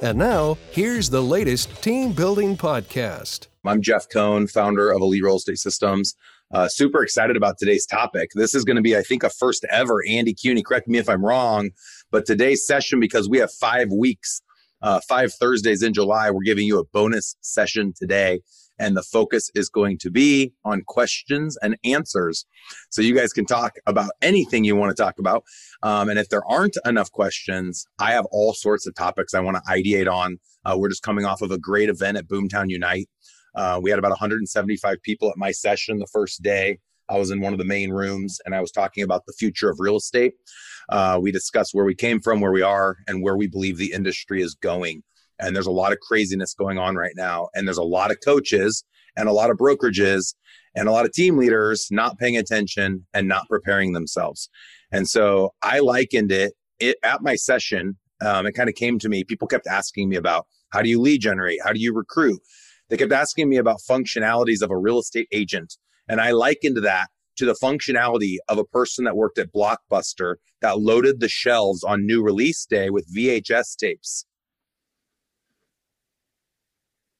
And now, here's the latest team building podcast. I'm Jeff Cohn, founder of Elite Real Estate Systems. Uh, super excited about today's topic. This is going to be, I think, a first ever Andy Cuny. Correct me if I'm wrong, but today's session, because we have five weeks, uh, five Thursdays in July, we're giving you a bonus session today and the focus is going to be on questions and answers. So you guys can talk about anything you want to talk about. Um, and if there aren't enough questions, I have all sorts of topics I want to ideate on. Uh, we're just coming off of a great event at Boomtown Unite. Uh, we had about 175 people at my session the first day. I was in one of the main rooms and I was talking about the future of real estate. Uh, we discussed where we came from, where we are, and where we believe the industry is going and there's a lot of craziness going on right now and there's a lot of coaches and a lot of brokerages and a lot of team leaders not paying attention and not preparing themselves. And so i likened it, it at my session um, it kind of came to me people kept asking me about how do you lead generate? How do you recruit? They kept asking me about functionalities of a real estate agent and i likened that to the functionality of a person that worked at blockbuster that loaded the shelves on new release day with vhs tapes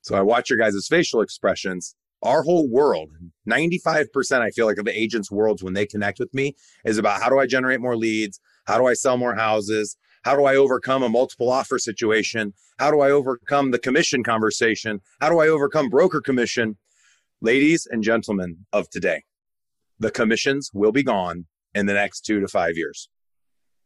so I watch your guys' facial expressions. Our whole world, 95%, I feel like, of the agents' worlds when they connect with me is about how do I generate more leads? How do I sell more houses? How do I overcome a multiple offer situation? How do I overcome the commission conversation? How do I overcome broker commission? Ladies and gentlemen of today, the commissions will be gone in the next two to five years.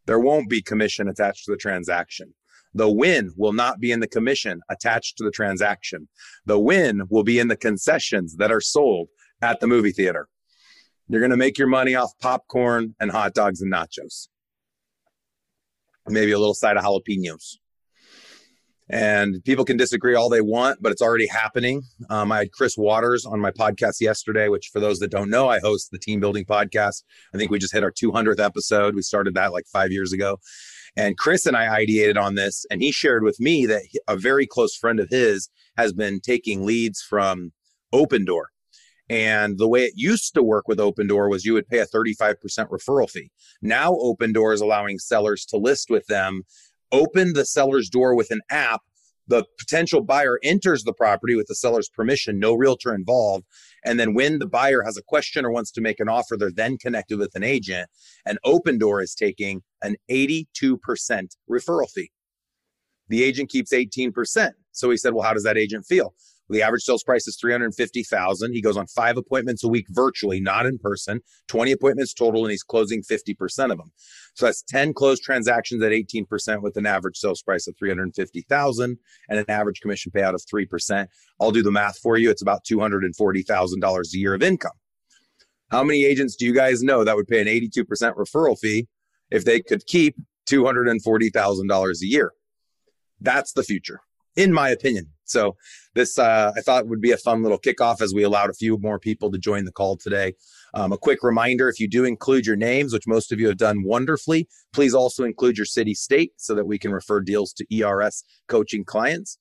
There won't be commission attached to the transaction. The win will not be in the commission attached to the transaction. The win will be in the concessions that are sold at the movie theater. You're going to make your money off popcorn and hot dogs and nachos. Maybe a little side of jalapenos. And people can disagree all they want, but it's already happening. Um, I had Chris Waters on my podcast yesterday, which, for those that don't know, I host the Team Building Podcast. I think we just hit our 200th episode. We started that like five years ago. And Chris and I ideated on this, and he shared with me that a very close friend of his has been taking leads from Opendoor. And the way it used to work with Opendoor was you would pay a 35% referral fee. Now, Opendoor is allowing sellers to list with them, open the seller's door with an app. The potential buyer enters the property with the seller's permission, no realtor involved. And then when the buyer has a question or wants to make an offer, they're then connected with an agent. And Opendoor is taking an 82% referral fee. The agent keeps 18%. So he said, Well, how does that agent feel? The average sales price is 350,000. He goes on five appointments a week virtually, not in person, 20 appointments total, and he's closing 50% of them. So that's 10 closed transactions at 18% with an average sales price of 350,000 and an average commission payout of 3%. I'll do the math for you. It's about $240,000 a year of income. How many agents do you guys know that would pay an 82% referral fee if they could keep $240,000 a year? That's the future, in my opinion. So this uh, I thought would be a fun little kickoff as we allowed a few more people to join the call today. Um, a quick reminder: if you do include your names, which most of you have done wonderfully, please also include your city, state, so that we can refer deals to ERS coaching clients.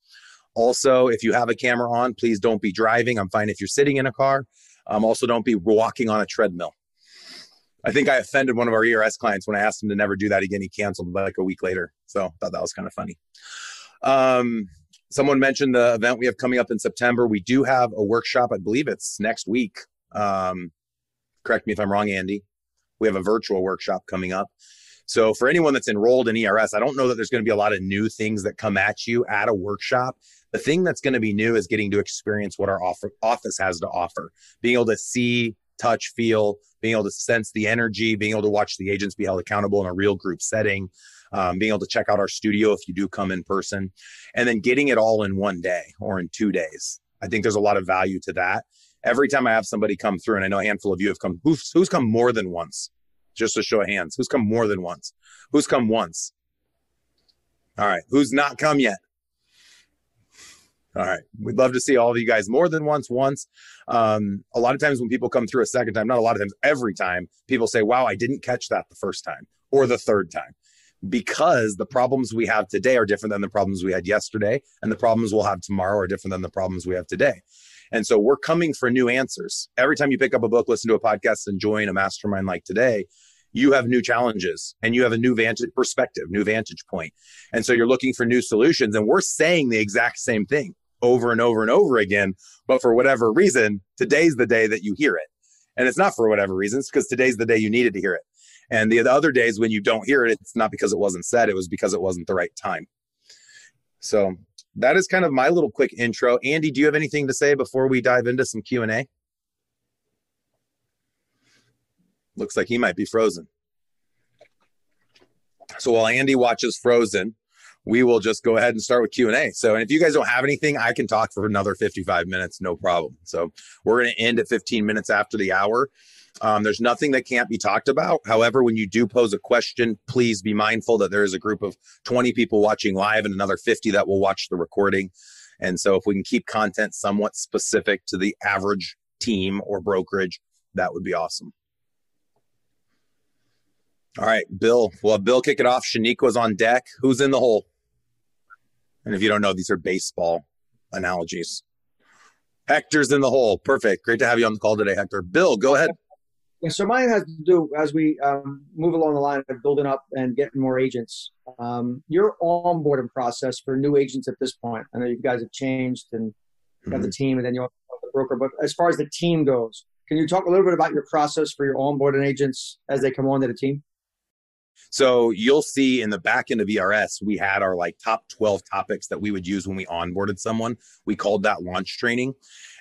Also, if you have a camera on, please don't be driving. I'm fine if you're sitting in a car. Um, also, don't be walking on a treadmill. I think I offended one of our ERS clients when I asked him to never do that again. He canceled like a week later. So I thought that was kind of funny. Um, someone mentioned the event we have coming up in September. We do have a workshop. I believe it's next week. Um, correct me if I'm wrong, Andy. We have a virtual workshop coming up. So for anyone that's enrolled in ERS, I don't know that there's going to be a lot of new things that come at you at a workshop. The thing that's going to be new is getting to experience what our offer, office has to offer, being able to see, touch, feel, being able to sense the energy, being able to watch the agents be held accountable in a real group setting um, being able to check out our studio if you do come in person, and then getting it all in one day or in two days. I think there's a lot of value to that. Every time I have somebody come through, and I know a handful of you have come, who's, who's come more than once? Just a show of hands. Who's come more than once? Who's come once? All right. Who's not come yet? All right. We'd love to see all of you guys more than once, once. Um, a lot of times when people come through a second time, not a lot of times, every time, people say, wow, I didn't catch that the first time or the third time because the problems we have today are different than the problems we had yesterday. And the problems we'll have tomorrow are different than the problems we have today. And so we're coming for new answers. Every time you pick up a book, listen to a podcast, and join a mastermind like today, you have new challenges and you have a new vantage perspective, new vantage point. And so you're looking for new solutions. And we're saying the exact same thing over and over and over again. But for whatever reason, today's the day that you hear it. And it's not for whatever reasons, because today's the day you needed to hear it. And the, the other days when you don't hear it, it's not because it wasn't said, it was because it wasn't the right time. So that is kind of my little quick intro. Andy, do you have anything to say before we dive into some Q&A? Looks like he might be frozen. So while Andy watches Frozen, we will just go ahead and start with Q&A. So, and if you guys don't have anything, I can talk for another 55 minutes, no problem. So we're going to end at 15 minutes after the hour. Um, there's nothing that can't be talked about. However, when you do pose a question, please be mindful that there is a group of 20 people watching live and another 50 that will watch the recording. And so, if we can keep content somewhat specific to the average team or brokerage, that would be awesome. All right, Bill. Well, Bill kick it off. Shaniqua's on deck. Who's in the hole? And if you don't know, these are baseball analogies. Hector's in the hole. Perfect. Great to have you on the call today, Hector. Bill, go ahead. Yeah, so mine has to do as we um, move along the line of building up and getting more agents. Um, your onboarding process for new agents at this point. I know you guys have changed and got mm-hmm. the team, and then you have the broker. But as far as the team goes, can you talk a little bit about your process for your onboarding agents as they come on to the team? So you'll see in the back end of ERS, we had our like top 12 topics that we would use when we onboarded someone. We called that launch training.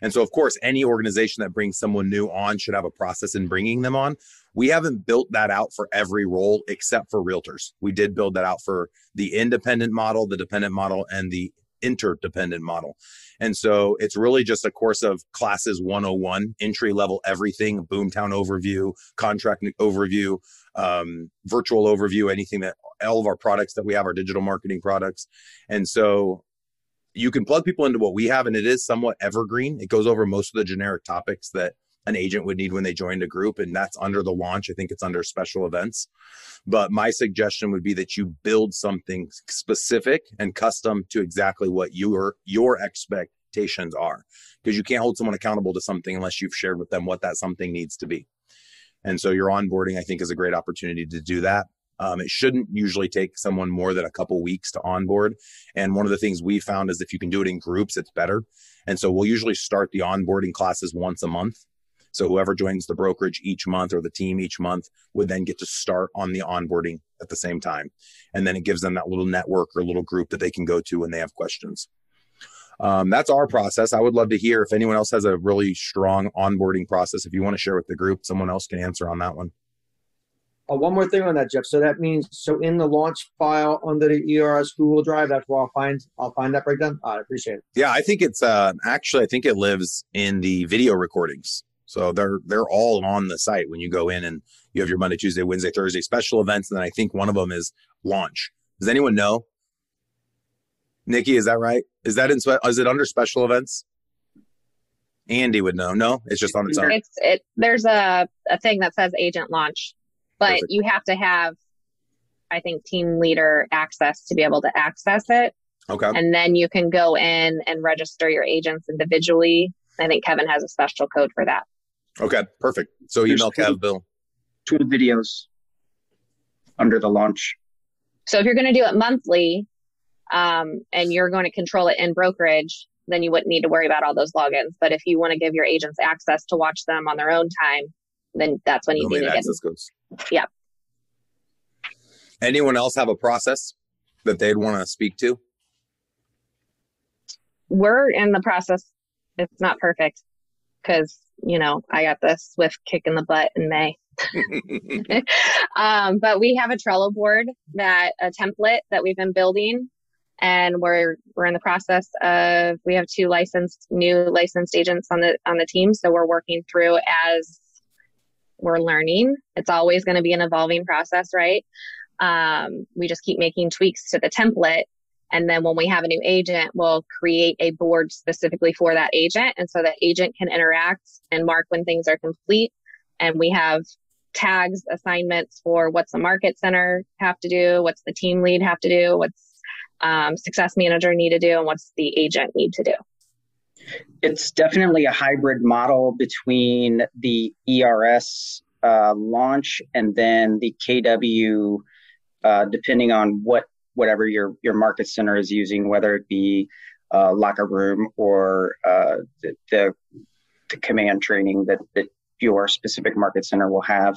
And so, of course, any organization that brings someone new on should have a process in bringing them on. We haven't built that out for every role except for realtors. We did build that out for the independent model, the dependent model, and the interdependent model. And so it's really just a course of classes 101, entry level everything, boomtown overview, contract overview, um, virtual overview, anything that all of our products that we have, our digital marketing products. And so you can plug people into what we have, and it is somewhat evergreen. It goes over most of the generic topics that an agent would need when they joined a group, and that's under the launch. I think it's under special events. But my suggestion would be that you build something specific and custom to exactly what your your expectations are, because you can't hold someone accountable to something unless you've shared with them what that something needs to be. And so your onboarding, I think, is a great opportunity to do that. Um, it shouldn't usually take someone more than a couple weeks to onboard. And one of the things we found is if you can do it in groups, it's better. And so we'll usually start the onboarding classes once a month. So whoever joins the brokerage each month or the team each month would then get to start on the onboarding at the same time. And then it gives them that little network or little group that they can go to when they have questions. Um, that's our process. I would love to hear if anyone else has a really strong onboarding process. If you want to share with the group, someone else can answer on that one. Uh, one more thing on that, Jeff. So that means so in the launch file under the ERS Google Drive, that's where I'll find I'll find that breakdown. I appreciate it. Yeah, I think it's uh, actually I think it lives in the video recordings. So they're they're all on the site when you go in and you have your Monday, Tuesday, Wednesday, Thursday special events, and then I think one of them is launch. Does anyone know? Nikki, is that right? Is that in is it under special events? Andy would know. No, it's just on its own. It's it. There's a a thing that says agent launch, but Perfect. you have to have, I think, team leader access to be able to access it. Okay. And then you can go in and register your agents individually. I think Kevin has a special code for that. Okay, perfect. So email Kev Bill. Two videos under the launch. So if you're going to do it monthly, um, and you're going to control it in brokerage, then you wouldn't need to worry about all those logins. But if you want to give your agents access to watch them on their own time, then that's when you need to access get codes. Yeah. Anyone else have a process that they'd want to speak to? We're in the process. It's not perfect because you know I got the swift kick in the butt in May. um, but we have a Trello board that a template that we've been building and we're we're in the process of we have two licensed new licensed agents on the on the team so we're working through as we're learning it's always going to be an evolving process right um, we just keep making tweaks to the template And then when we have a new agent, we'll create a board specifically for that agent. And so the agent can interact and mark when things are complete. And we have tags, assignments for what's the market center have to do, what's the team lead have to do, what's um, success manager need to do, and what's the agent need to do. It's definitely a hybrid model between the ERS uh, launch and then the KW, uh, depending on what whatever your your market center is using, whether it be uh, locker room or uh, the, the, the command training that that your specific market center will have.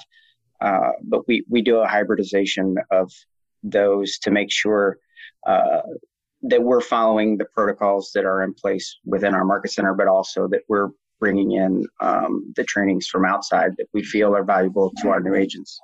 Uh, but we we do a hybridization of those to make sure uh, that we're following the protocols that are in place within our market center, but also that we're bringing in um, the trainings from outside that we feel are valuable to our new agents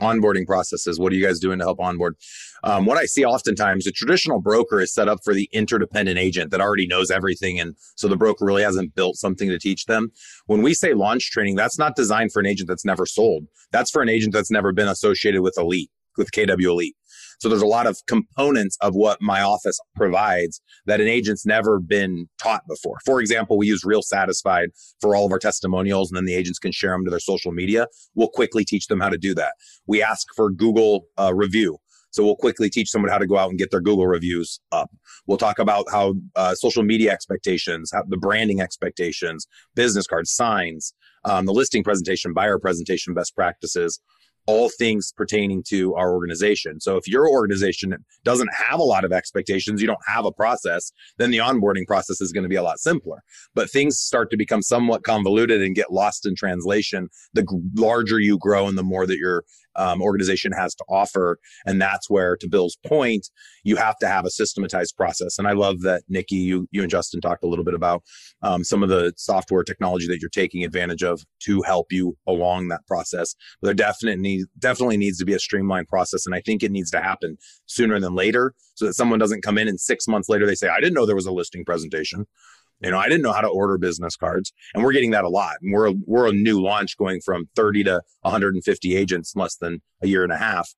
onboarding processes. What are you guys doing to help onboard? Um, what i see oftentimes a traditional broker is set up for the interdependent agent that already knows everything and so the broker really hasn't built something to teach them. When we say launch training that's not designed for an agent that's never sold. That's for an agent that's never been associated with elite with kw elite so there's a lot of components of what my office provides that an agent's never been taught before. For example, we use RealSatisfied for all of our testimonials, and then the agents can share them to their social media. We'll quickly teach them how to do that. We ask for Google uh, review. So we'll quickly teach someone how to go out and get their Google reviews up. We'll talk about how uh, social media expectations, how the branding expectations, business cards, signs, um, the listing presentation, buyer presentation, best practices, all things pertaining to our organization. So if your organization doesn't have a lot of expectations, you don't have a process, then the onboarding process is going to be a lot simpler. But things start to become somewhat convoluted and get lost in translation. The larger you grow and the more that you're um, organization has to offer. And that's where, to Bill's point, you have to have a systematized process. And I love that Nikki, you you and Justin talked a little bit about um, some of the software technology that you're taking advantage of to help you along that process. There definitely definitely needs to be a streamlined process, and I think it needs to happen sooner than later, so that someone doesn't come in and six months later they say, "I didn't know there was a listing presentation." You know, I didn't know how to order business cards, and we're getting that a lot. And we're we're a new launch going from 30 to 150 agents in less than a year and a half.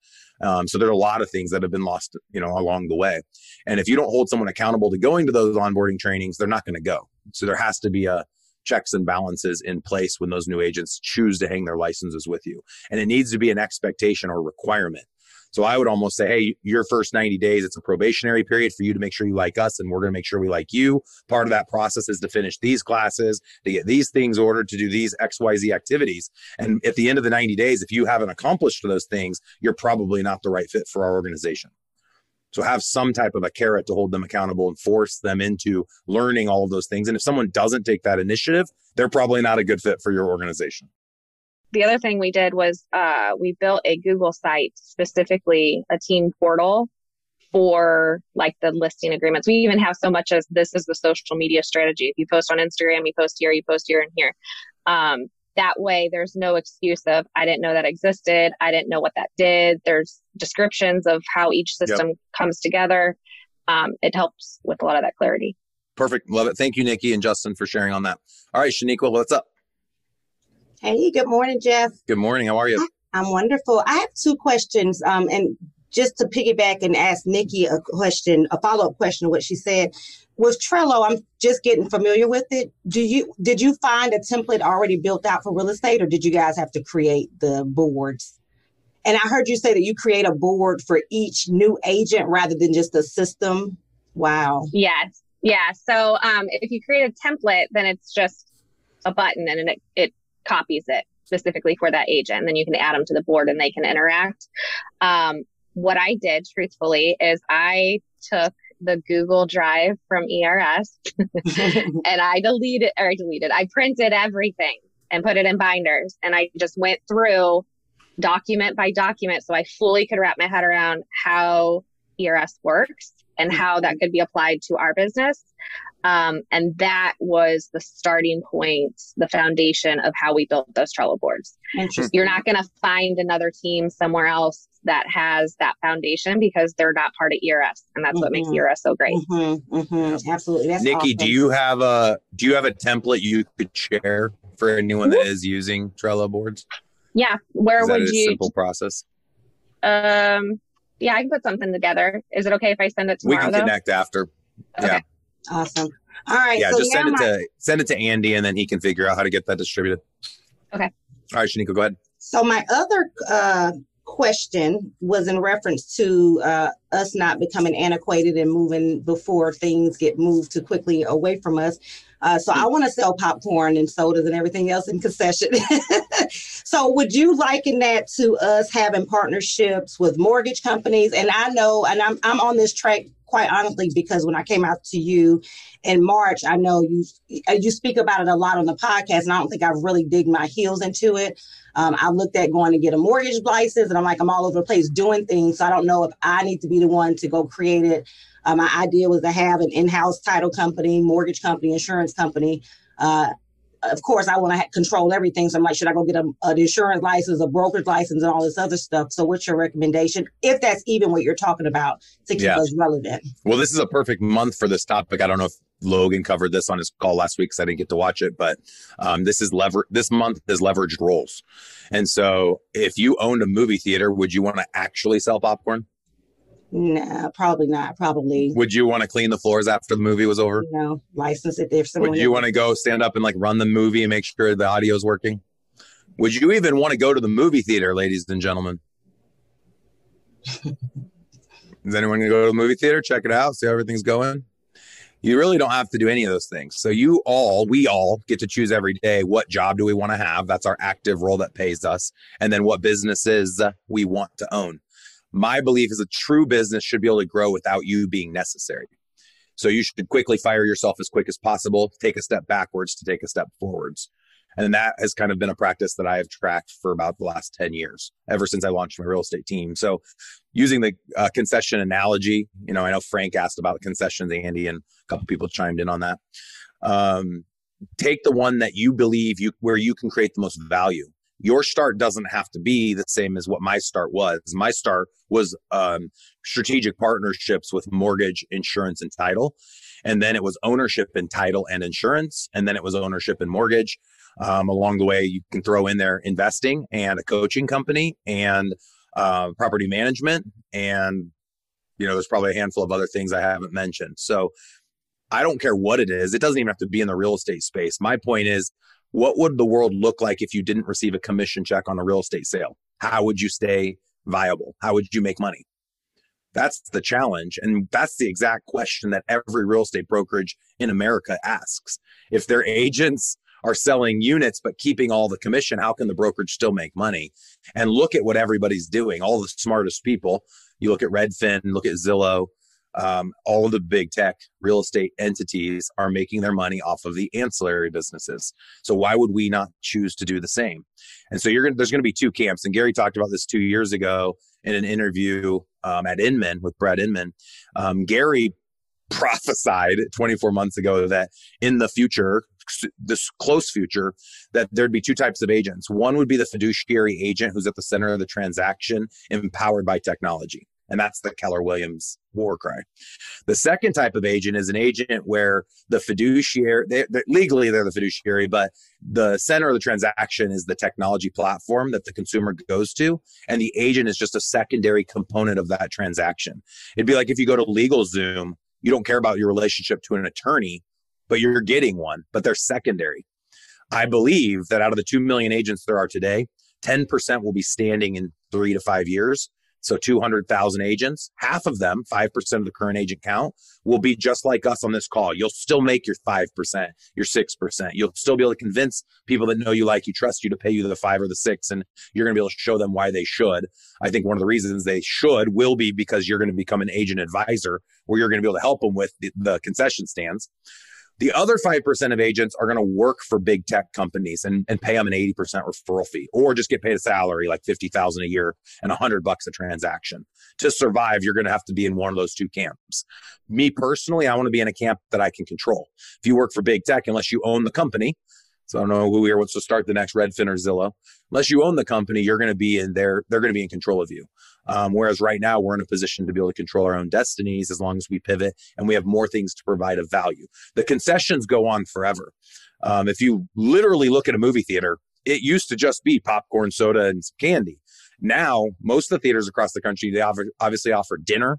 Um, so there are a lot of things that have been lost, you know, along the way. And if you don't hold someone accountable to going to those onboarding trainings, they're not going to go. So there has to be a checks and balances in place when those new agents choose to hang their licenses with you. And it needs to be an expectation or requirement so I would almost say, hey, your first 90 days, it's a probationary period for you to make sure you like us, and we're going to make sure we like you. Part of that process is to finish these classes, to get these things ordered, to do these XYZ activities. And at the end of the 90 days, if you haven't accomplished those things, you're probably not the right fit for our organization. So have some type of a carrot to hold them accountable and force them into learning all of those things. And if someone doesn't take that initiative, they're probably not a good fit for your organization the other thing we did was uh, we built a Google site specifically a team portal for like the listing agreements. We even have so much as this is the social media strategy. If you post on Instagram, you post here, you post here and here. Um, that way, there's no excuse of I didn't know that existed. I didn't know what that did. There's descriptions of how each system yep. comes together. Um, it helps with a lot of that clarity. Perfect. Love it. Thank you, Nikki and Justin, for sharing on that. All right, Shaniqua, what's up? Hey, good morning, Jeff. Good morning. How are you? I'm wonderful. I have two questions. Um, and just to piggyback and ask Nikki a question, a follow up question of what she said. With Trello, I'm just getting familiar with it. Do you did you find a template already built out for real estate, or did you guys have to create the boards? And I heard you say that you create a board for each new agent rather than just a system. Wow. Yes. Yeah. So um, if you create a template, then it's just a button and it, it copies it specifically for that agent. And then you can add them to the board and they can interact. Um, what I did truthfully is I took the Google Drive from ERS and I deleted or I deleted, I printed everything and put it in binders. And I just went through document by document so I fully could wrap my head around how ERS works and how that could be applied to our business. Um, and that was the starting point, the foundation of how we built those Trello boards. You're not going to find another team somewhere else that has that foundation because they're not part of ERS, and that's mm-hmm. what makes mm-hmm. ERS so great. Mm-hmm. Mm-hmm. Absolutely, that's Nikki. Awesome. Do you have a Do you have a template you could share for anyone that is using Trello boards? Yeah, where is would you? Simple process. Um, Yeah, I can put something together. Is it okay if I send it tomorrow? We tomorrow? can connect after. Okay. Yeah. Awesome. All right. Yeah, so just send it my- to send it to Andy and then he can figure out how to get that distributed. Okay. All right, Shaniqua, go ahead. So my other uh, question was in reference to uh, us not becoming antiquated and moving before things get moved too quickly away from us. Uh, so I want to sell popcorn and sodas and everything else in concession. so would you liken that to us having partnerships with mortgage companies? And I know, and I'm I'm on this track quite honestly because when I came out to you in March, I know you you speak about it a lot on the podcast, and I don't think I've really dig my heels into it. Um, I looked at going to get a mortgage license, and I'm like, I'm all over the place doing things. So I don't know if I need to be the one to go create it. Uh, my idea was to have an in-house title company, mortgage company, insurance company. Uh, of course, I want to control everything. So I'm like, should I go get a, an insurance license, a brokerage license, and all this other stuff? So what's your recommendation, if that's even what you're talking about, to keep Yeah. us relevant? Well, this is a perfect month for this topic. I don't know if Logan covered this on his call last week because I didn't get to watch it, but um, this is lever. This month is leveraged roles, and so if you owned a movie theater, would you want to actually sell popcorn? Nah, probably not. Probably, Would you want to clean the floors after the movie was over? No, license it if someone. Would you want to go stand up and like run the movie and make sure the audio's working? Would you even want to go to the movie theater, ladies and gentlemen? Is anyone going to go to the movie theater, check it out, see how everything's going? You really don't have to do any of those things. So you all, we all get to choose every day what job do we want to have? That's our active role that pays us. And then what businesses we want to own. My belief is a true business should be able to grow without you being necessary. So you should quickly fire yourself as quick as possible, take a step backwards to take a step forwards. And that has kind of been a practice that I have tracked for about the last 10 years, ever since I launched my real estate team. So using the uh, concession analogy, you know, I know Frank asked about concessions, Andy, and a couple people chimed in on that. Um, take the one that you believe you where you can create the most value. Your start doesn't have to be the same as what my start was. My start was um, strategic partnerships with mortgage, insurance, and title. And then it was ownership in title and insurance. And then it was ownership in mortgage. Um, along the way, you can throw in there investing and a coaching company and uh, property management. And, you know, there's probably a handful of other things I haven't mentioned. So I don't care what it is. It doesn't even have to be in the real estate space. My point is, what would the world look like if you didn't receive a commission check on a real estate sale? How would you stay viable? How would you make money? That's the challenge. And that's the exact question that every real estate brokerage in America asks. If their agents are selling units but keeping all the commission, how can the brokerage still make money? And look at what everybody's doing. All the smartest people. You look at Redfin, look at Zillow, um, all the big tech real estate entities are making their money off of the ancillary businesses. So why would we not choose to do the same? And so you're gonna, there's going to be two camps. And Gary talked about this two years ago in an interview um, at Inman with Brad Inman. Um, Gary prophesied 24 months ago that in the future, this close future, that there'd be two types of agents. One would be the fiduciary agent who's at the center of the transaction, empowered by technology. And that's the Keller Williams war cry. The second type of agent is an agent where the fiduciary, they, they're, legally they're the fiduciary, but the center of the transaction is the technology platform that the consumer goes to. And the agent is just a secondary component of that transaction. It'd be like if you go to LegalZoom, you don't care about your relationship to an attorney, but you're getting one, but they're secondary. I believe that out of the 2 million agents there are today, 10% will be standing in three to five years. So 200,000 agents, half of them, 5% of the current agent count, will be just like us on this call. You'll still make your 5%, your 6%. You'll still be able to convince people that know you, like you, trust you to pay you the five or the six, and you're going to be able to show them why they should. I think one of the reasons they should will be because you're going to become an agent advisor where you're going to be able to help them with the, the concession stands. The other 5% of agents are going to work for big tech companies and, and pay them an 80% referral fee or just get paid a salary like 50,000 a year and 100 bucks a transaction. To survive, you're going to have to be in one of those two camps. Me personally, I want to be in a camp that I can control. If you work for big tech, unless you own the company, so I don't know who here wants to start the next Redfin or Zillow. Unless you own the company, you're going to be in there. They're going to be in control of you. Um, whereas right now we're in a position to be able to control our own destinies as long as we pivot and we have more things to provide of value. The concessions go on forever. Um, if you literally look at a movie theater, it used to just be popcorn, soda, and candy. Now, most of the theaters across the country, they obviously offer dinner.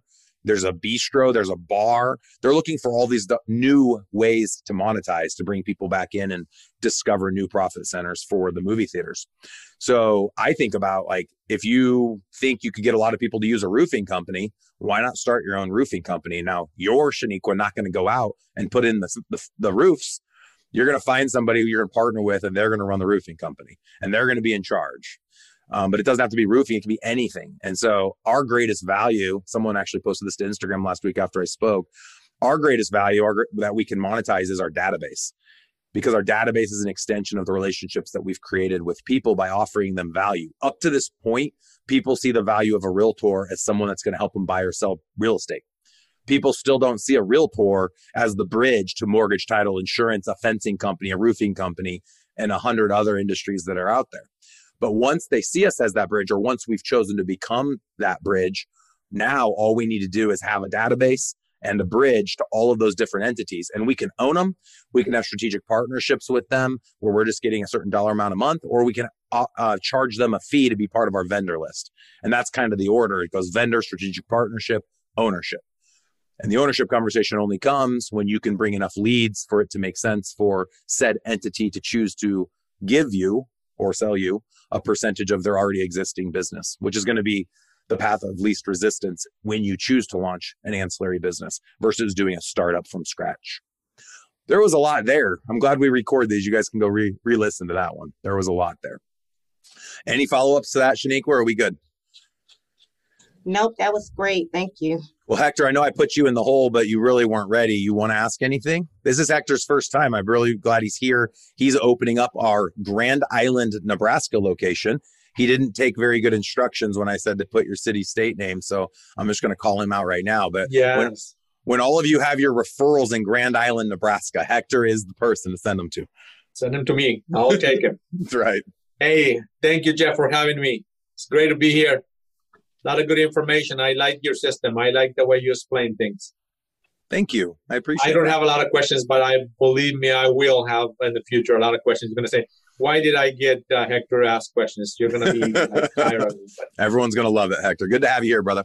There's a bistro, there's a bar. They're looking for all these new ways to monetize to bring people back in and discover new profit centers for the movie theaters. So I think about like if you think you could get a lot of people to use a roofing company, why not start your own roofing company? Now, your Shaniqua not going to go out and put in the, the, the roofs. You're going to find somebody who you're going to partner with, and they're going to run the roofing company, and they're going to be in charge. Um, but it doesn't have to be roofing; it can be anything. And so, our greatest value. Someone actually posted this to Instagram last week after I spoke. Our greatest value our, that we can monetize is our database because our database is an extension of the relationships that we've created with people by offering them value. Up to this point, people see the value of a realtor as someone that's going to help them buy or sell real estate. People still don't see a realtor as the bridge to mortgage, title, insurance, a fencing company, a roofing company, and a hundred other industries that are out there. But once they see us as that bridge, or once we've chosen to become that bridge, now all we need to do is have a database and a bridge to all of those different entities. And we can own them. We can have strategic partnerships with them where we're just getting a certain dollar amount a month, or we can uh, uh, charge them a fee to be part of our vendor list. And that's kind of the order. It goes vendor, strategic partnership, ownership. And the ownership conversation only comes when you can bring enough leads for it to make sense for said entity to choose to give you or sell you a percentage of their already existing business, which is going to be the path of least resistance when you choose to launch an ancillary business versus doing a startup from scratch. There was a lot there. I'm glad we record these. You guys can go re listen to that one. There was a lot there. Any follow ups to that, Shaniqua? Are we good? Nope, that was great. Thank you. Well, Hector, I know I put you in the hole, but you really weren't ready. You want to ask anything? This is Hector's first time. I'm really glad he's here. He's opening up our Grand Island, Nebraska location he didn't take very good instructions when I said to put your city state name. So I'm just going to call him out right now. But yeah. When, when all of you have your referrals in Grand Island, Nebraska, Hector is the person to send them to. Send them to me. I'll take him. That's right. Hey, thank you, Jeff, for having me. It's great to be here. A lot of good information. I like your system. I like the way you explain things. Thank you. I appreciate I don't that. have a lot of questions, but I believe me, I will have in the future a lot of questions. You're going to say, why did I get uh, Hector ask questions? You're going to be tired Everyone's going to love it, Hector. Good to have you here, brother.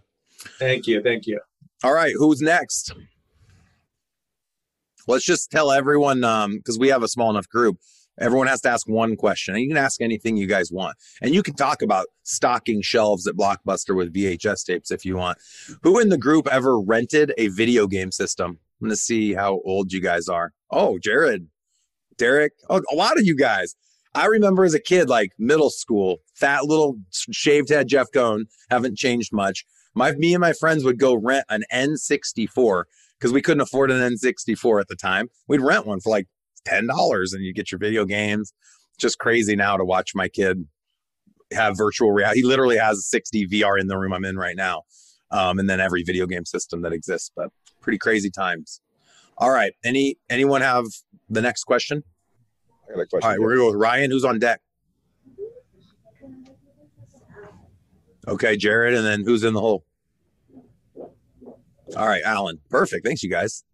Thank you. Thank you. All right. Who's next? Let's just tell everyone, because um, we have a small enough group, everyone has to ask one question. And you can ask anything you guys want. And you can talk about stocking shelves at Blockbuster with VHS tapes if you want. Who in the group ever rented a video game system? I'm going to see how old you guys are. Oh, Jared, Derek. Oh, a lot of you guys. I remember as a kid, like middle school, fat little shaved head Jeff Cohn, haven't changed much. My me and my friends would go rent an N64 because we couldn't afford an N64 at the time. We'd rent one for like ten dollars, and you get your video games. Just crazy now to watch my kid have virtual reality. He literally has a 60 VR in the room I'm in right now, um, and then every video game system that exists. But pretty crazy times. All right, any anyone have the next question? I got a question. All right, we're gonna go with Ryan, who's on deck. Okay, Jared, and then who's in the hole? All right, Alan. Perfect. Thanks, you guys.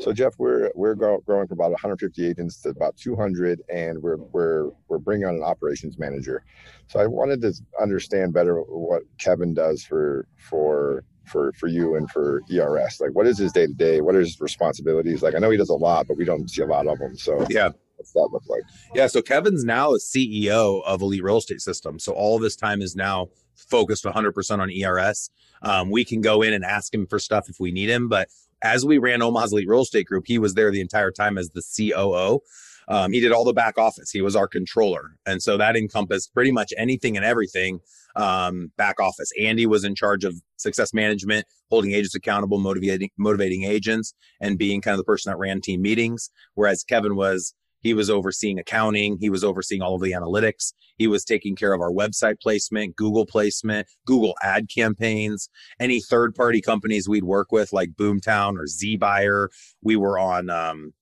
So Jeff, we're we're growing from about 150 agents to about 200, and we're we're we're bringing on an operations manager. So I wanted to understand better what Kevin does for for for for you and for ERS. Like, what is his day to day? What are his responsibilities? Like, I know he does a lot, but we don't see a lot of them. So yeah, what's that look like? Yeah, so Kevin's now a CEO of Elite Real Estate System. So all of his time is now focused 100% on ERS. Um, we can go in and ask him for stuff if we need him, but as we ran Omaha's Elite Real Estate Group, he was there the entire time as the COO. Um, he did all the back office. He was our controller, and so that encompassed pretty much anything and everything um, back office. Andy was in charge of success management, holding agents accountable, motivating motivating agents, and being kind of the person that ran team meetings. Whereas Kevin was he was overseeing accounting. He was overseeing all of the analytics. He was taking care of our website placement, Google placement, Google ad campaigns, any third party companies we'd work with like Boomtown or ZBuyer. We were on, um,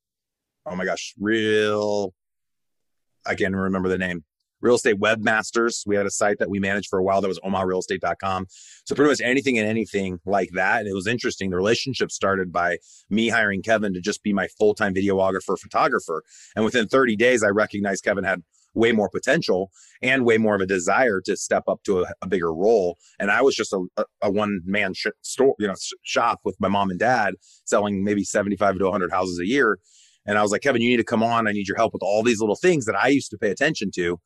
oh my gosh, real, I can't remember the name. Real Estate Webmasters. We had a site that we managed for a while that was omaharealestate.com. So pretty much anything and anything like that. And it was interesting. The relationship started by me hiring Kevin to just be my full-time videographer, photographer. And within 30 days, I recognized Kevin had way more potential and way more of a desire to step up to a, a bigger role. And I was just a, a, one man sh- store, you know, shop with my mom and dad selling maybe 75 to 100 houses a year. And I was like, Kevin, you need to come on. I need your help with all these little things that I used to pay attention to.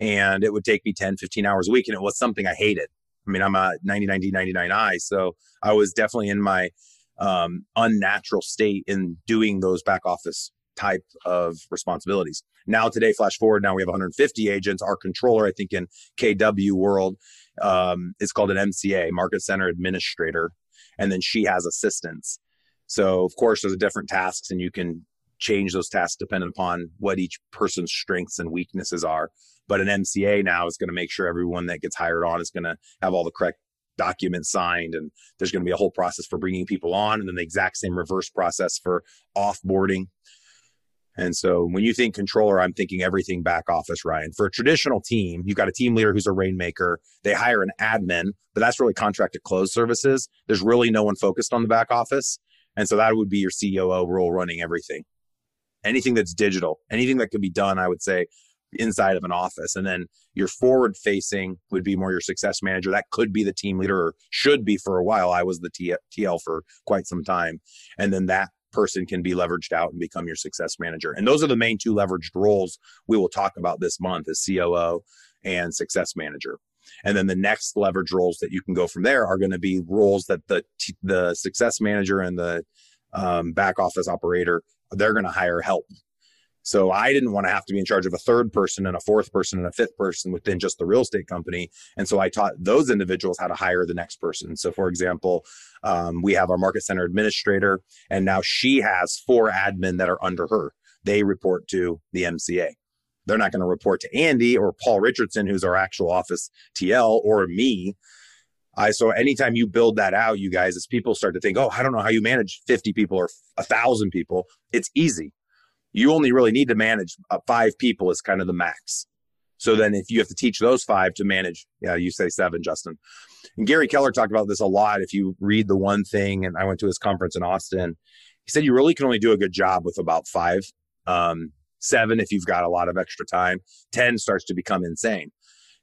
And it would take me 10, 15 hours a week. And it was something I hated. I mean, I'm a 99 99 i So I was definitely in my um, unnatural state in doing those back office type of responsibilities. Now, today, flash forward, now we have 150 agents. Our controller, I think in KW world, um, is called an MCA, Market Center Administrator. And then she has assistants. So, of course, there's a different tasks, and you can change those tasks depending upon what each person's strengths and weaknesses are. But an MCA now is going to make sure everyone that gets hired on is going to have all the correct documents signed and there's going to be a whole process for bringing people on and then the exact same reverse process for offboarding and so when you think controller, I'm thinking everything back office, Ryan. For a traditional team, you've got a team leader who's a rainmaker. They hire an admin, but that's really contracted close services. There's really no one focused on the back office. And so that would be your COO role running everything. Anything that's digital, anything that could be done, I would say, inside of an office. And then your forward facing would be more your success manager. That could be the team leader or should be for a while. I was the TL for quite some time. And then that person can be leveraged out and become your success manager. And those are the main two leveraged roles we will talk about this month as COO and success manager. And then the next leverage roles that you can go from there are going to be roles that the the success manager and the um, back office operator they're going to hire help so I didn't want to have to be in charge of a third person and a fourth person and a fifth person within just the real estate company. And so I taught those individuals how to hire the next person. So, for example, um, we have our market center administrator, and now she has four admin that are under her. They report to the MCA. They're not going to report to Andy or Paul Richardson, who's our actual office TL, or me. I so anytime you build that out, you guys, as people start to think, oh, I don't know how you manage 50 people or a thousand people, it's easy you only really need to manage uh, five people is kind of the max. So then if you have to teach those five to manage, yeah, you say seven, Justin. And Gary Keller talked about this a lot. If you read the one thing, and I went to his conference in Austin, he said you really can only do a good job with about five. Um, seven if you've got a lot of extra time. Ten starts to become insane.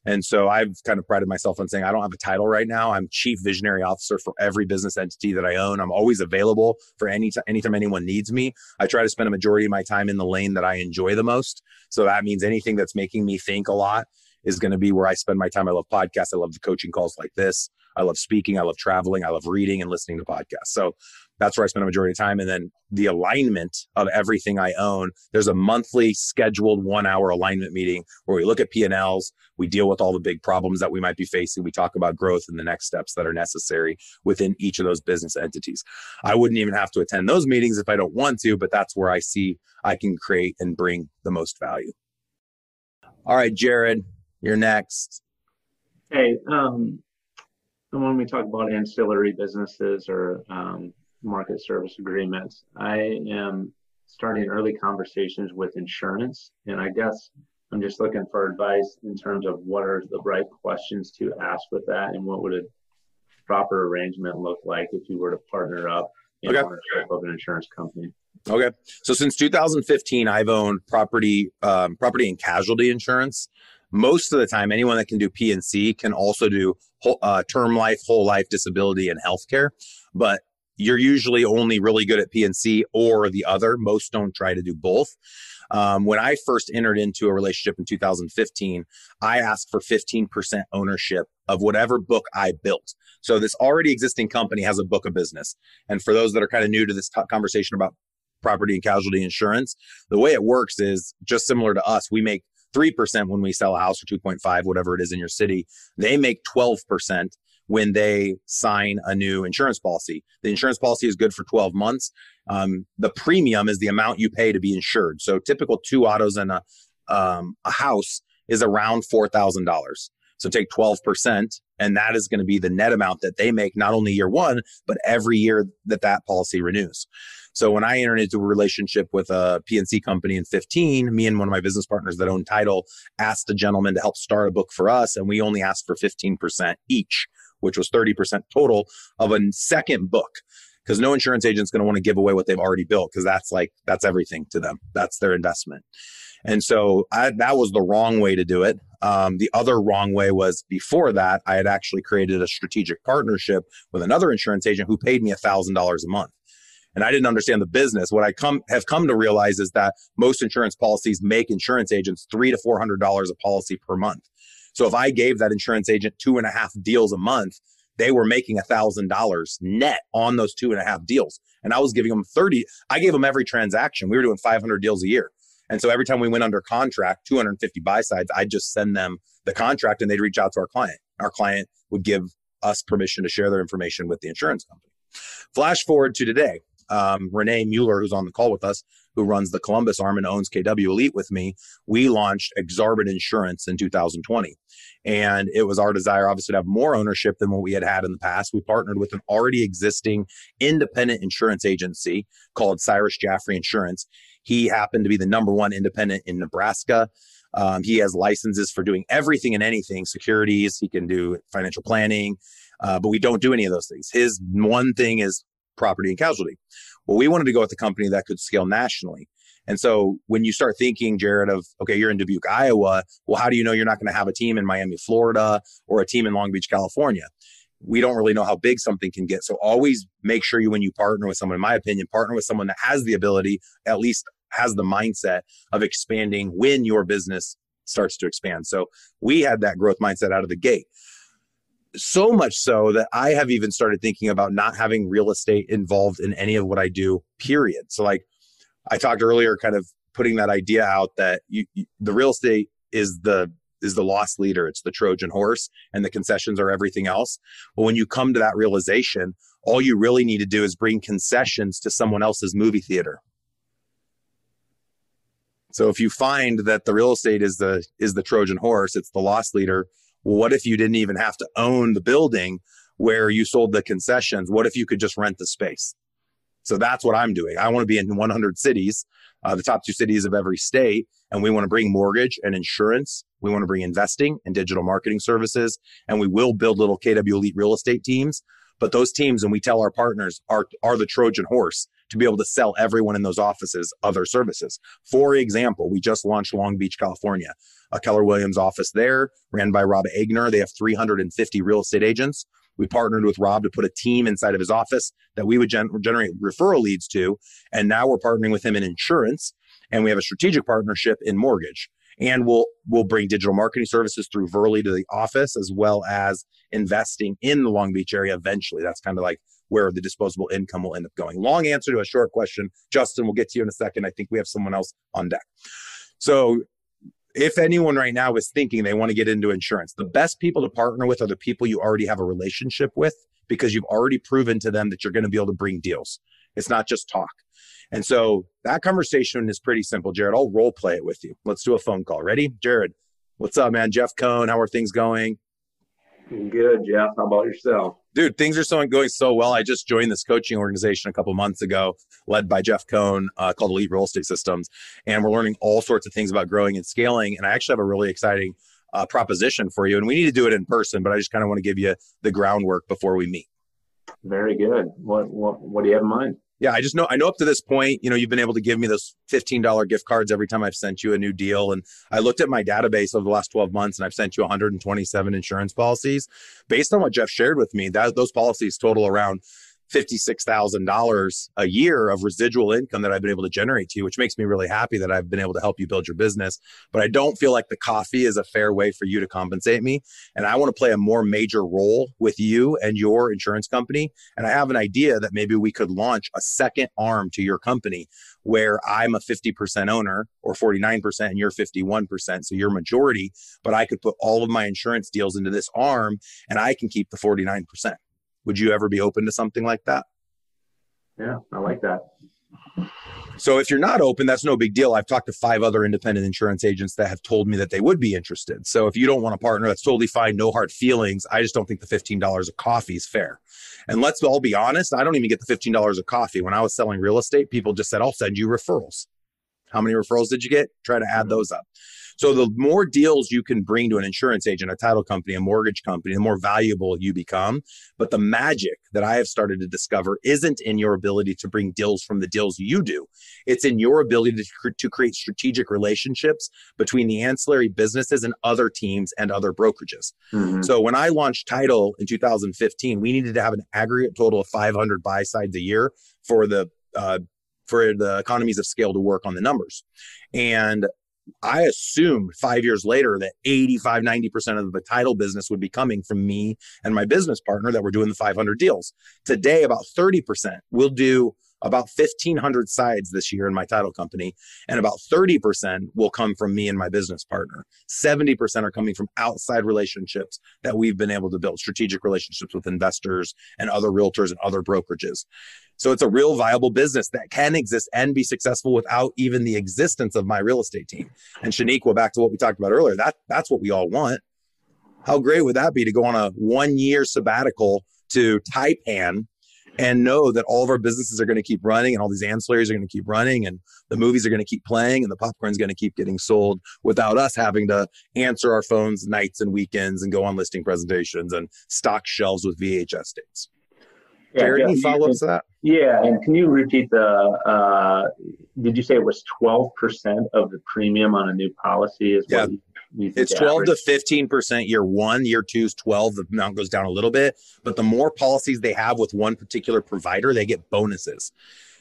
And so I've kind of prided myself on saying I don't have a title right now. I'm chief visionary officer for every business entity that I own. I'm always available for any t- anytime anyone needs me. I try to spend a majority of my time in the lane that I enjoy the most. So that means anything that's making me think a lot is going to be where I spend my time. I love podcasts. I love the coaching calls like this. I love speaking. I love traveling. I love reading and listening to podcasts. So that's where I spend a majority of time. And then the alignment of everything I own. There's a monthly scheduled one hour alignment meeting where we look at P&Ls, we deal with all the big problems that we might be facing. We talk about growth and the next steps that are necessary within each of those business entities. I wouldn't even have to attend those meetings if I don't want to, but that's where I see I can create and bring the most value. All right, Jared, you're next. Hey, um, when we talk about ancillary businesses or um, market service agreements. I am starting early conversations with insurance, and I guess I'm just looking for advice in terms of what are the right questions to ask with that, and what would a proper arrangement look like if you were to partner up in okay. of an insurance company. Okay, so since 2015, I've owned property, um, property and casualty insurance. Most of the time, anyone that can do P&C can also do whole, uh, term life, whole life, disability, and healthcare. But you're usually only really good at P&C or the other. Most don't try to do both. Um, when I first entered into a relationship in 2015, I asked for 15% ownership of whatever book I built. So this already existing company has a book of business. And for those that are kind of new to this t- conversation about property and casualty insurance, the way it works is just similar to us. We make 3% when we sell a house or 2.5 whatever it is in your city. They make 12% when they sign a new insurance policy. The insurance policy is good for 12 months. Um, the premium is the amount you pay to be insured. So typical two autos and a, um, a house is around $4,000. So take 12%, and that is going to be the net amount that they make not only year one, but every year that that policy renews. So when I entered into a relationship with a P&C company in 15, me and one of my business partners that own title asked a gentleman to help start a book for us, and we only asked for 15% each which was 30% total of a second book because no insurance agent's going to want to give away what they've already built because that's like that's everything to them that's their investment And so I, that was the wrong way to do it. Um, the other wrong way was before that, I had actually created a strategic partnership with another insurance agent who paid me $1,000 a month. And I didn't understand the business. What I come have come to realize is that most insurance policies make insurance agents three to four hundred dollars a policy per month. So if I gave that insurance agent two and a half deals a month, they were making a thousand dollars net on those two and a half deals. And I was giving them 30. I gave them every transaction. We were doing 500 deals a year. And so every time we went under contract, 250 buy sides, I'd just send them the contract and they'd reach out to our client. Our client would give us permission to share their information with the insurance company. Flash forward to today. Um, Renee Mueller, who's on the call with us, who runs the Columbus arm and owns KW Elite with me, we launched Exarban Insurance in 2020. And it was our desire, obviously, to have more ownership than what we had had in the past. We partnered with an already existing independent insurance agency called Cyrus Jaffrey Insurance. He happened to be the number one independent in Nebraska. Um, he has licenses for doing everything and anything securities. He can do financial planning, uh, but we don't do any of those things. His one thing is property and casualty. Well, we wanted to go with a company that could scale nationally. And so when you start thinking, Jared, of, okay, you're in Dubuque, Iowa, well, how do you know you're not going to have a team in Miami, Florida, or a team in Long Beach, California? we don't really know how big something can get. So always make sure you, when you partner with someone, in my opinion, partner with someone that has the ability, at least has the mindset of expanding when your business starts to expand. So we had that growth mindset out of the gate. So much so that I have even started thinking about not having real estate involved in any of what I do, period. So, like I talked earlier, kind of putting that idea out that you, you, the real estate is the is the loss leader it's the trojan horse and the concessions are everything else but when you come to that realization all you really need to do is bring concessions to someone else's movie theater so if you find that the real estate is the is the Trojan horse, it's the loss leader. Well, what if you didn't even have to own the building where you sold the concessions? What if you could just rent the space? So that's what I'm doing. I want to be in 100 cities, uh, the top two cities of every state, and we want to bring mortgage and insurance. We want to bring investing and digital marketing services, and we will build little KW Elite real estate teams. But those teams, and we tell our partners, are are the Trojan horse to be able to sell everyone in those offices other services. For example, we just launched Long Beach, California, a Keller Williams office there, ran by Rob Agner. They have 350 real estate agents. We partnered with Rob to put a team inside of his office that we would gen- generate referral leads to. And now we're partnering with him in insurance. And we have a strategic partnership in mortgage and we'll we'll bring digital marketing services through Verly to the office as well as investing in the Long Beach area eventually. That's kind of like where the disposable income will end up going. Long answer to a short question. Justin, we'll get to you in a second. I think we have someone else on deck. So if anyone right now is thinking they want to get into insurance, the best people to partner with are the people you already have a relationship with because you've already proven to them that you're going to be able to bring deals. It's not just talk. And so that conversation is pretty simple, Jared. I'll role play it with you. Let's do a phone call. Ready? Jared, what's up, man? Jeff Cohn, how are things going? Good, Jeff. How about yourself? Dude, things are so going so well. I just joined this coaching organization a couple months ago, led by Jeff Cohn, uh, called Elite Real Estate Systems, and we're learning all sorts of things about growing and scaling. And I actually have a really exciting uh, proposition for you, and we need to do it in person. But I just kind of want to give you the groundwork before we meet. Very good. What what what do you have in mind? Yeah, I just know I know up to this point, you know, you've been able to give me those $15 gift cards every time I've sent you a new deal. And I looked at my database over the last 12 months and I've sent you 127 insurance policies. Based on what Jeff shared with me, that those policies total around $56,000 a year of residual income that I've been able to generate to you, which makes me really happy that I've been able to help you build your business. But I don't feel like the coffee is a fair way for you to compensate me. And I want to play a more major role with you and your insurance company. And I have an idea that maybe we could launch a second arm to your company where I'm a 50% owner or 49% and you're 51%. So you're majority, but I could put all of my insurance deals into this arm and I can keep the 49%. Would you ever be open to something like that? Yeah, I like that. So if you're not open, that's no big deal. I've talked to five other independent insurance agents that have told me that they would be interested. So if you don't want a partner, that's totally fine. No hard feelings. I just don't think the $15 of coffee is fair. And let's all be honest, I don't even get the $15 of coffee. When I was selling real estate, people just said, I'll send you referrals. How many referrals did you get? Try to add mm-hmm. those up. So the more deals you can bring to an insurance agent, a title company, a mortgage company, the more valuable you become. But the magic that I have started to discover isn't in your ability to bring deals from the deals you do. It's in your ability to, to create strategic relationships between the ancillary businesses and other teams and other brokerages. Mm-hmm. So when I launched Title in 2015, we needed to have an aggregate total of 500 buy sides a year for the uh, for the economies of scale to work on the numbers. And I assumed five years later that 85, 90% of the title business would be coming from me and my business partner that were doing the 500 deals. Today, about 30% will do about 1,500 sides this year in my title company, and about 30% will come from me and my business partner. 70% are coming from outside relationships that we've been able to build, strategic relationships with investors and other realtors and other brokerages. So it's a real viable business that can exist and be successful without even the existence of my real estate team. And Shaniqua, back to what we talked about earlier, that that's what we all want. How great would that be to go on a one year sabbatical to Taipan and know that all of our businesses are going to keep running and all these ancillaries are going to keep running and the movies are going to keep playing and the popcorn's going to keep getting sold without us having to answer our phones nights and weekends and go on listing presentations and stock shelves with VHS tapes. Yeah, Jared, yeah, any follow ups to that? Yeah, and can you repeat the? Uh, did you say it was twelve percent of the premium on a new policy? Is yeah. what it's 12 average. to 15% year one. Year two is 12. The amount goes down a little bit. But the more policies they have with one particular provider, they get bonuses.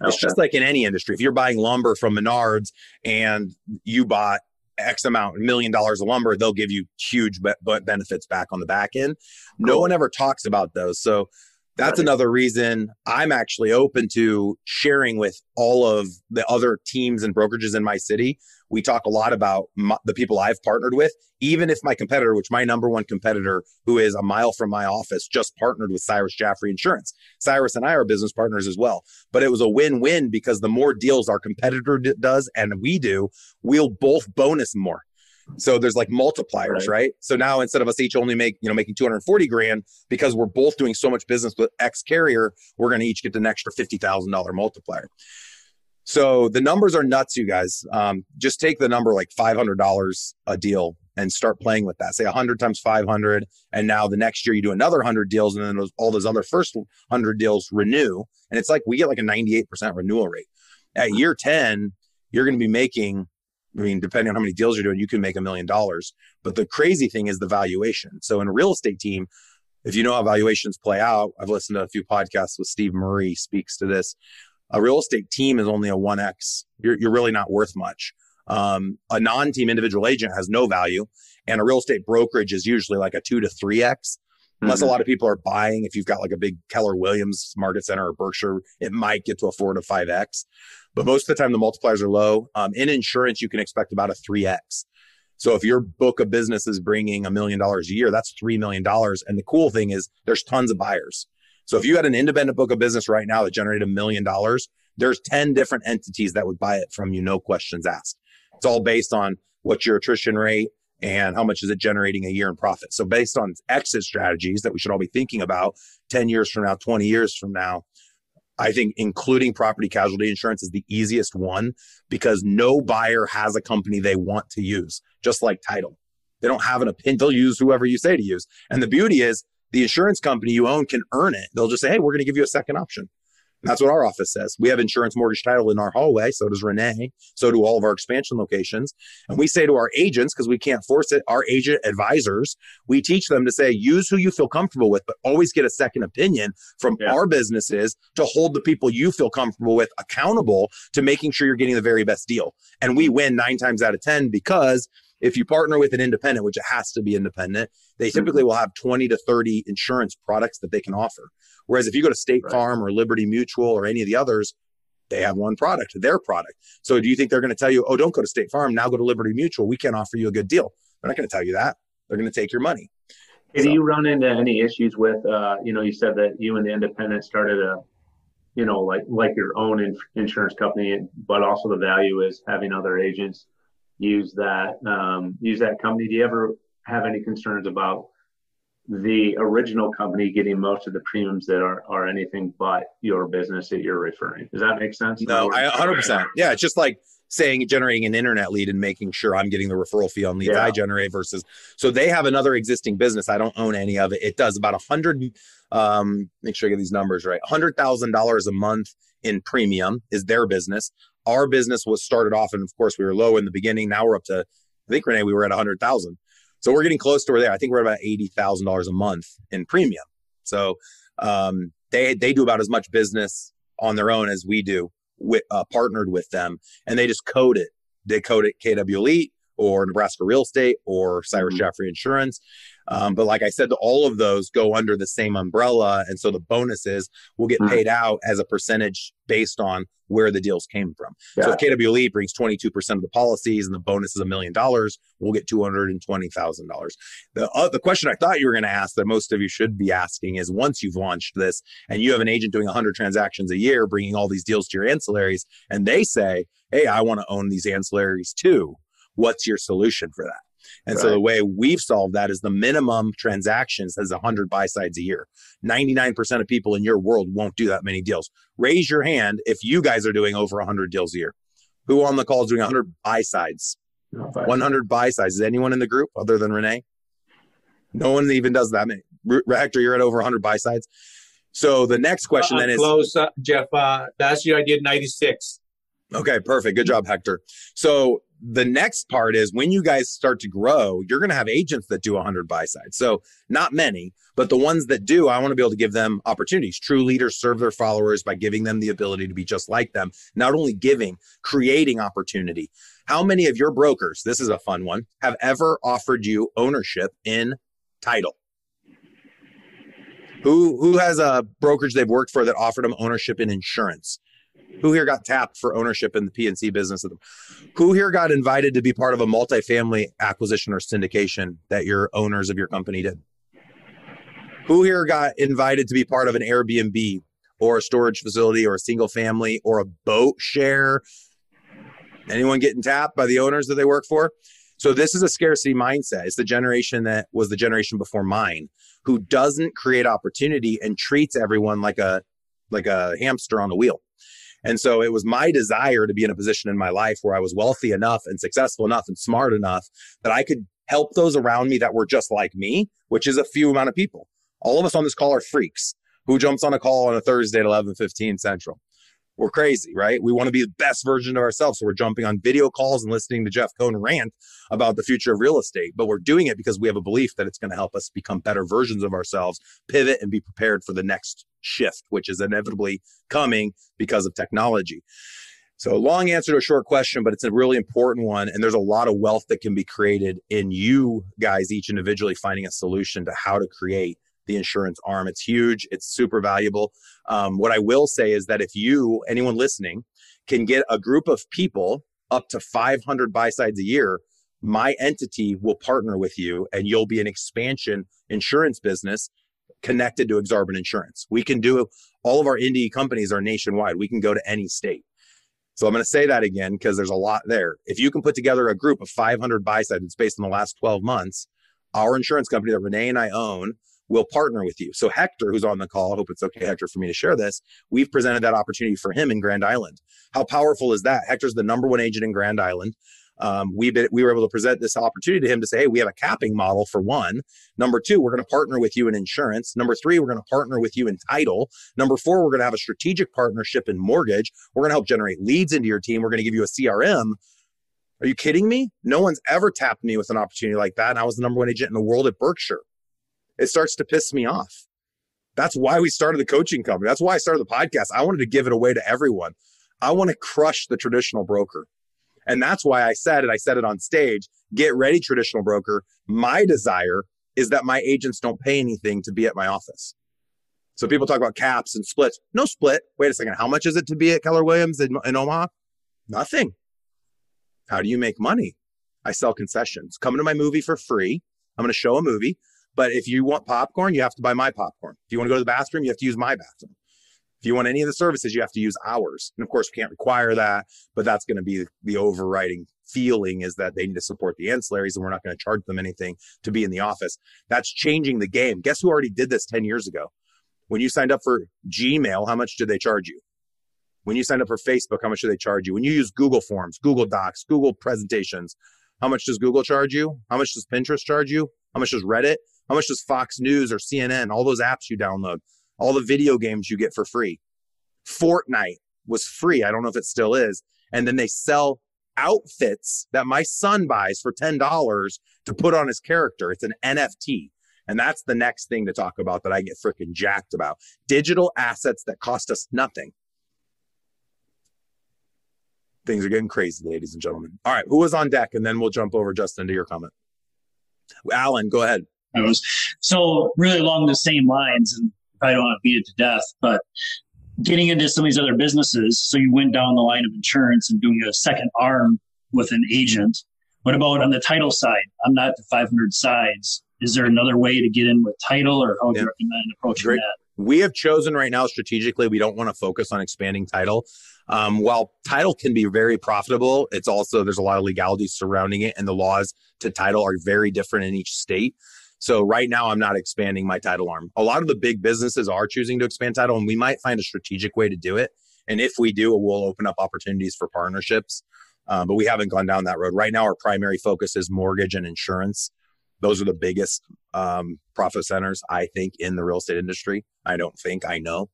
Okay. It's just like in any industry. If you're buying lumber from Menards and you bought X amount, million dollars of lumber, they'll give you huge be- benefits back on the back end. Cool. No one ever talks about those. So that's another reason I'm actually open to sharing with all of the other teams and brokerages in my city. We talk a lot about my, the people I've partnered with, even if my competitor, which my number one competitor, who is a mile from my office, just partnered with Cyrus Jaffrey Insurance. Cyrus and I are business partners as well. But it was a win win because the more deals our competitor d- does and we do, we'll both bonus more. So there's like multipliers, right. right. So now instead of us each only make, you know, making 240 grand because we're both doing so much business with X carrier, we're going to each get an extra $50,000 multiplier. So the numbers are nuts, you guys. Um, just take the number like $500 a deal and start playing with that. Say 100 times 500. And now the next year you do another 100 deals and then those, all those other first 100 deals renew. And it's like we get like a 98% renewal rate. At year 10, you're going to be making I mean, depending on how many deals you're doing, you can make a million dollars. But the crazy thing is the valuation. So in a real estate team, if you know how valuations play out, I've listened to a few podcasts with Steve Murray speaks to this. A real estate team is only a 1x. You're, you're really not worth much. Um, a non-team individual agent has no value and a real estate brokerage is usually like a two to 3x unless mm-hmm. a lot of people are buying if you've got like a big keller williams market center or berkshire it might get to a four to five x but most of the time the multipliers are low. Um, in insurance, you can expect about a 3x. So if your book of business is bringing a million dollars a year, that's $3 million. And the cool thing is there's tons of buyers. So if you had an independent book of business right now that generated a million dollars, there's 10 different entities that would buy it from you, no questions asked. It's all based on what's your attrition rate and how much is it generating a year in profit. So based on exit strategies that we should all be thinking about 10 years from now, 20 years from now, I think including property casualty insurance is the easiest one because no buyer has a company they want to use, just like title. They don't have an opinion. They'll use whoever you say to use. And the beauty is the insurance company you own can earn it. They'll just say, hey, we're going to give you a second option. That's what our office says. We have insurance mortgage title in our hallway. So does Renee. So do all of our expansion locations. And we say to our agents, because we can't force it, our agent advisors, we teach them to say, use who you feel comfortable with, but always get a second opinion from yeah. our businesses to hold the people you feel comfortable with accountable to making sure you're getting the very best deal. And we win nine times out of 10 because if you partner with an independent, which it has to be independent, they mm-hmm. typically will have 20 to 30 insurance products that they can offer. Whereas if you go to State right. Farm or Liberty Mutual or any of the others, they have one product, their product. So do you think they're going to tell you, oh, don't go to State Farm, now go to Liberty Mutual. We can't offer you a good deal. They're not going to tell you that. They're going to take your money. Hey, so, do you run into any issues with, uh, you know, you said that you and the independent started a, you know, like like your own in- insurance company, but also the value is having other agents use that um, use that company. Do you ever have any concerns about the original company getting most of the premiums that are, are anything but your business that you're referring. Does that make sense? No, I 100%. Yeah, it's just like saying generating an internet lead and making sure I'm getting the referral fee on leads yeah. I generate versus so they have another existing business. I don't own any of it. It does about a hundred um make sure I get these numbers right. hundred thousand dollars a month in premium is their business. Our business was started off, and of course we were low in the beginning. Now we're up to I think Renee, we were at a hundred thousand. So we're getting close to where there. I think we're at about eighty thousand dollars a month in premium. So um, they they do about as much business on their own as we do with, uh, partnered with them, and they just code it. They code it KW Elite or Nebraska Real Estate or Cyrus mm-hmm. Jeffrey Insurance. Um, but like I said, all of those go under the same umbrella. And so the bonuses will get mm-hmm. paid out as a percentage based on where the deals came from. Yeah. So if KW Elite brings 22% of the policies and the bonus is a million dollars, we'll get $220,000. The, uh, the question I thought you were going to ask that most of you should be asking is once you've launched this and you have an agent doing 100 transactions a year, bringing all these deals to your ancillaries, and they say, hey, I want to own these ancillaries too. What's your solution for that? And right. so the way we've solved that is the minimum transactions has 100 buy sides a year. 99% of people in your world won't do that many deals. Raise your hand if you guys are doing over 100 deals a year. Who on the call is doing 100 buy sides? 100 buy sides. Is anyone in the group other than Renee? No one even does that many. Hector, you're at over 100 buy sides. So the next question uh, then is close up, Jeff. Uh, last year I did 96. Okay, perfect. Good job, Hector. So the next part is when you guys start to grow, you're going to have agents that do 100 buy sides. So, not many, but the ones that do, I want to be able to give them opportunities. True leaders serve their followers by giving them the ability to be just like them, not only giving, creating opportunity. How many of your brokers, this is a fun one, have ever offered you ownership in title? Who who has a brokerage they've worked for that offered them ownership in insurance? Who here got tapped for ownership in the P&C business? Who here got invited to be part of a multifamily acquisition or syndication that your owners of your company did? Who here got invited to be part of an Airbnb or a storage facility or a single family or a boat share? Anyone getting tapped by the owners that they work for? So this is a scarcity mindset. It's the generation that was the generation before mine who doesn't create opportunity and treats everyone like a like a hamster on a wheel. And so it was my desire to be in a position in my life where I was wealthy enough and successful enough and smart enough that I could help those around me that were just like me, which is a few amount of people. All of us on this call are freaks who jumps on a call on a Thursday at 11:15 Central we're crazy, right? We want to be the best version of ourselves. So we're jumping on video calls and listening to Jeff Cohn rant about the future of real estate. But we're doing it because we have a belief that it's going to help us become better versions of ourselves, pivot, and be prepared for the next shift, which is inevitably coming because of technology. So, long answer to a short question, but it's a really important one. And there's a lot of wealth that can be created in you guys, each individually finding a solution to how to create the insurance arm. It's huge. It's super valuable. Um, what I will say is that if you, anyone listening, can get a group of people up to 500 buy sides a year, my entity will partner with you and you'll be an expansion insurance business connected to Exarban Insurance. We can do all of our indie companies are nationwide. We can go to any state. So I'm going to say that again because there's a lot there. If you can put together a group of 500 buy sides, it's based on the last 12 months. Our insurance company that Renee and I own will partner with you. So Hector, who's on the call, I hope it's okay, Hector, for me to share this. We've presented that opportunity for him in Grand Island. How powerful is that? Hector's the number one agent in Grand Island. Um, we been, we were able to present this opportunity to him to say, hey, we have a capping model for one. Number two, we're going to partner with you in insurance. Number three, we're going to partner with you in title. Number four, we're going to have a strategic partnership in mortgage. We're going to help generate leads into your team. We're going to give you a CRM. Are you kidding me? No one's ever tapped me with an opportunity like that. And I was the number one agent in the world at Berkshire it starts to piss me off. That's why we started the coaching company. That's why I started the podcast. I wanted to give it away to everyone. I want to crush the traditional broker. And that's why I said it. I said it on stage get ready, traditional broker. My desire is that my agents don't pay anything to be at my office. So people talk about caps and splits. No split. Wait a second. How much is it to be at Keller Williams in, in Omaha? Nothing. How do you make money? I sell concessions. Come to my movie for free. I'm going to show a movie. But if you want popcorn, you have to buy my popcorn. If you want to go to the bathroom, you have to use my bathroom. If you want any of the services, you have to use ours. And of course, we can't require that, but that's going to be the overriding feeling is that they need to support the ancillaries and we're not going to charge them anything to be in the office. That's changing the game. Guess who already did this 10 years ago? When you signed up for Gmail, how much did they charge you? When you signed up for Facebook, how much do they charge you? When you use Google Forms, Google Docs, Google presentations, how much does Google charge you? How much does Pinterest charge you? How much does Reddit? How much does Fox News or CNN, all those apps you download, all the video games you get for free? Fortnite was free. I don't know if it still is. And then they sell outfits that my son buys for $10 to put on his character. It's an NFT. And that's the next thing to talk about that I get freaking jacked about. Digital assets that cost us nothing. Things are getting crazy, ladies and gentlemen. All right, who was on deck? And then we'll jump over, Justin, to your comment. Alan, go ahead. I was so, really along the same lines, and I don't want to beat it to death, but getting into some of these other businesses. So, you went down the line of insurance and doing a second arm with an agent. What about on the title side? I'm not the 500 sides. Is there another way to get in with title, or how would yeah. you recommend approaching Great. that? We have chosen right now strategically, we don't want to focus on expanding title. Um, while title can be very profitable, it's also there's a lot of legalities surrounding it, and the laws to title are very different in each state. So right now, I'm not expanding my title arm. A lot of the big businesses are choosing to expand title, and we might find a strategic way to do it. And if we do, we'll open up opportunities for partnerships. Um, but we haven't gone down that road. Right now, our primary focus is mortgage and insurance. Those are the biggest um, profit centers, I think, in the real estate industry. I don't think, I know.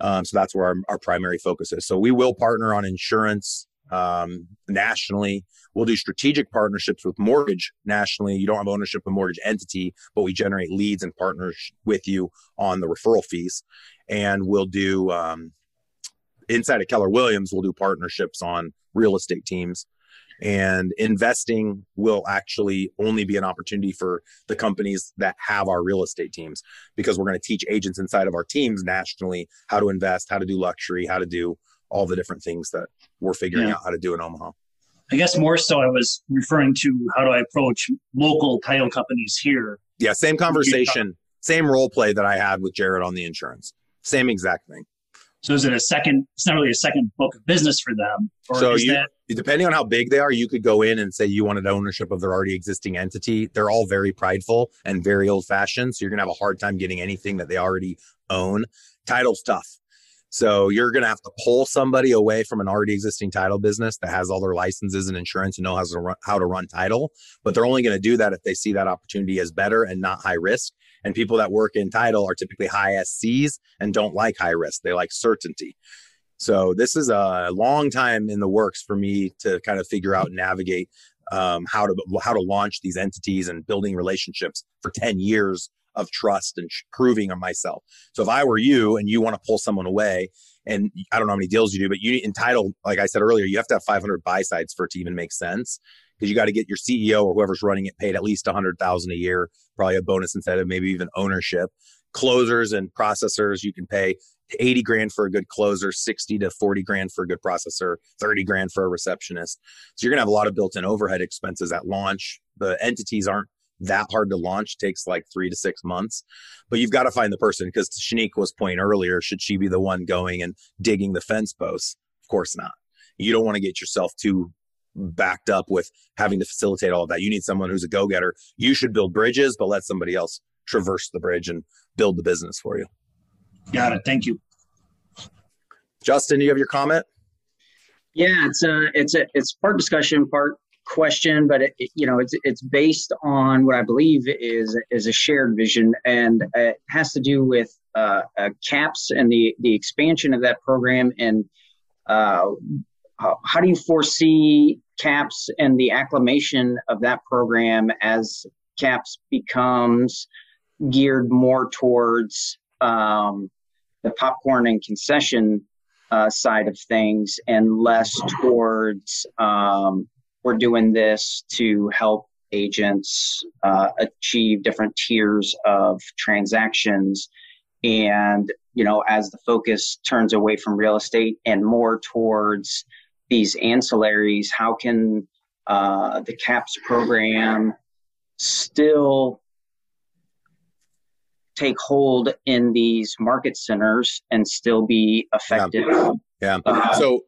Um, so that's where our, our primary focus is. So we will partner on insurance um, nationally. We'll do strategic partnerships with mortgage nationally. You don't have ownership of mortgage entity, but we generate leads and partners with you on the referral fees. And we'll do um, inside of Keller Williams, we'll do partnerships on real estate teams and investing will actually only be an opportunity for the companies that have our real estate teams because we're going to teach agents inside of our teams nationally how to invest, how to do luxury, how to do all the different things that we're figuring yeah. out how to do in Omaha. I guess more so, I was referring to how do I approach local title companies here. Yeah, same conversation, same role play that I had with Jared on the insurance. Same exact thing. So is it a second? It's not really a second book of business for them. so you, that, depending on how big they are, you could go in and say you wanted ownership of their already existing entity. They're all very prideful and very old fashioned. So you're gonna have a hard time getting anything that they already own. Title's tough. So you're going to have to pull somebody away from an already existing title business that has all their licenses and insurance and know how to run, how to run title. But they're only going to do that if they see that opportunity as better and not high risk. And people that work in title are typically high SCs and don't like high risk. They like certainty. So this is a long time in the works for me to kind of figure out and navigate um, how to how to launch these entities and building relationships for 10 years of trust and proving on myself. So if I were you and you want to pull someone away, and I don't know how many deals you do, but you entitle, like I said earlier, you have to have 500 buy sides for it to even make sense because you got to get your CEO or whoever's running it paid at least 100,000 a year, probably a bonus incentive, maybe even ownership. Closers and processors, you can pay 80 grand for a good closer, 60 to 40 grand for a good processor, 30 grand for a receptionist. So you're going to have a lot of built in overhead expenses at launch. The entities aren't that hard to launch takes like three to six months but you've got to find the person because Shaniqua's point earlier should she be the one going and digging the fence posts? Of course not. You don't want to get yourself too backed up with having to facilitate all of that. You need someone who's a go-getter. You should build bridges but let somebody else traverse the bridge and build the business for you. Got it. Thank you. Justin do you have your comment? Yeah it's a it's a it's part discussion part question, but it, you know, it's it's based on what I believe is is a shared vision, and it has to do with uh, uh, CAPS and the the expansion of that program, and uh, how, do you foresee CAPS and the acclamation of that program as CAPS becomes geared more towards um, the popcorn and concession uh, side of things and less towards um, we're doing this to help agents uh, achieve different tiers of transactions and you know as the focus turns away from real estate and more towards these ancillaries how can uh, the caps program still take hold in these market centers and still be effective yeah. Yeah. So,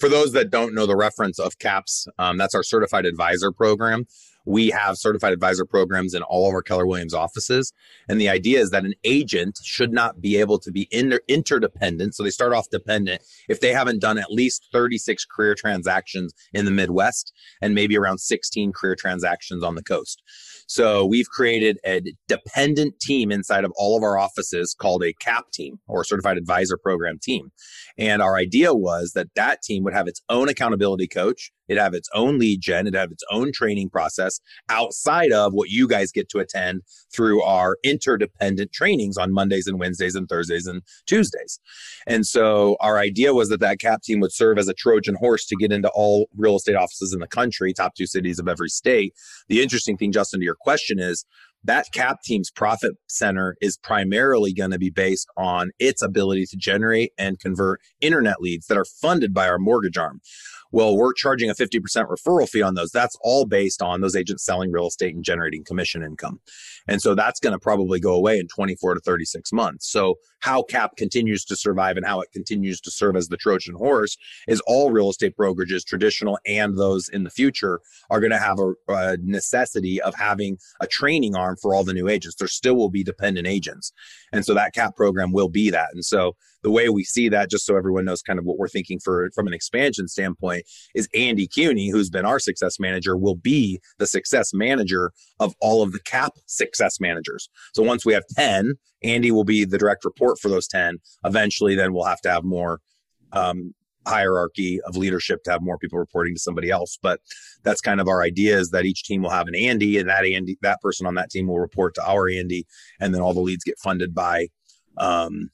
for those that don't know the reference of CAPS, um, that's our certified advisor program. We have certified advisor programs in all of our Keller Williams offices. And the idea is that an agent should not be able to be inter- interdependent. So they start off dependent if they haven't done at least 36 career transactions in the Midwest and maybe around 16 career transactions on the coast. So we've created a dependent team inside of all of our offices called a CAP team or certified advisor program team. And our idea was that that team would have its own accountability coach. It'd have its own lead gen. It'd have its own training process outside of what you guys get to attend through our interdependent trainings on Mondays and Wednesdays and Thursdays and Tuesdays. And so our idea was that that CAP team would serve as a Trojan horse to get into all real estate offices in the country, top two cities of every state. The interesting thing, Justin, to your question is that cap team's profit center is primarily going to be based on its ability to generate and convert internet leads that are funded by our mortgage arm. Well, we're charging a 50% referral fee on those. That's all based on those agents selling real estate and generating commission income. And so that's going to probably go away in 24 to 36 months. So, how CAP continues to survive and how it continues to serve as the Trojan horse is all real estate brokerages, traditional and those in the future, are going to have a, a necessity of having a training arm for all the new agents. There still will be dependent agents. And so that CAP program will be that. And so the way we see that, just so everyone knows kind of what we're thinking for from an expansion standpoint, is Andy Cuny, who's been our success manager, will be the success manager of all of the CAP success managers. So once we have 10, Andy will be the direct report for those 10. Eventually, then we'll have to have more um, hierarchy of leadership to have more people reporting to somebody else. But that's kind of our idea is that each team will have an Andy, and that Andy, that person on that team will report to our Andy, and then all the leads get funded by um,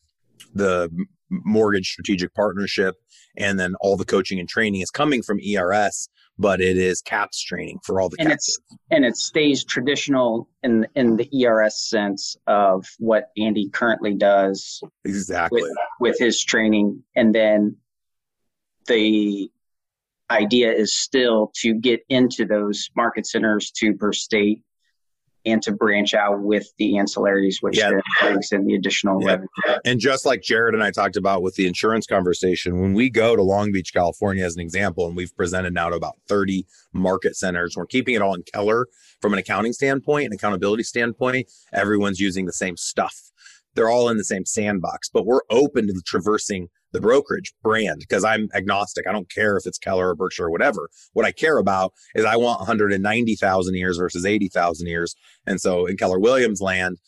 the mortgage strategic partnership and then all the coaching and training is coming from ERS but it is caps training for all the and captains. it's and it stays traditional in in the ERS sense of what andy currently does exactly with, with his training and then the idea is still to get into those market centers to per state and to branch out with the ancillaries, which yeah. brings in the additional yeah. revenue. And just like Jared and I talked about with the insurance conversation, when we go to Long Beach, California, as an example, and we've presented now to about 30 market centers, we're keeping it all in Keller from an accounting standpoint and accountability standpoint. Everyone's using the same stuff. They're all in the same sandbox, but we're open to traversing the brokerage brand because I'm agnostic. I don't care if it's Keller or Berkshire or whatever. What I care about is I want 190,000 years versus 80,000 years. And so in Keller Williams land,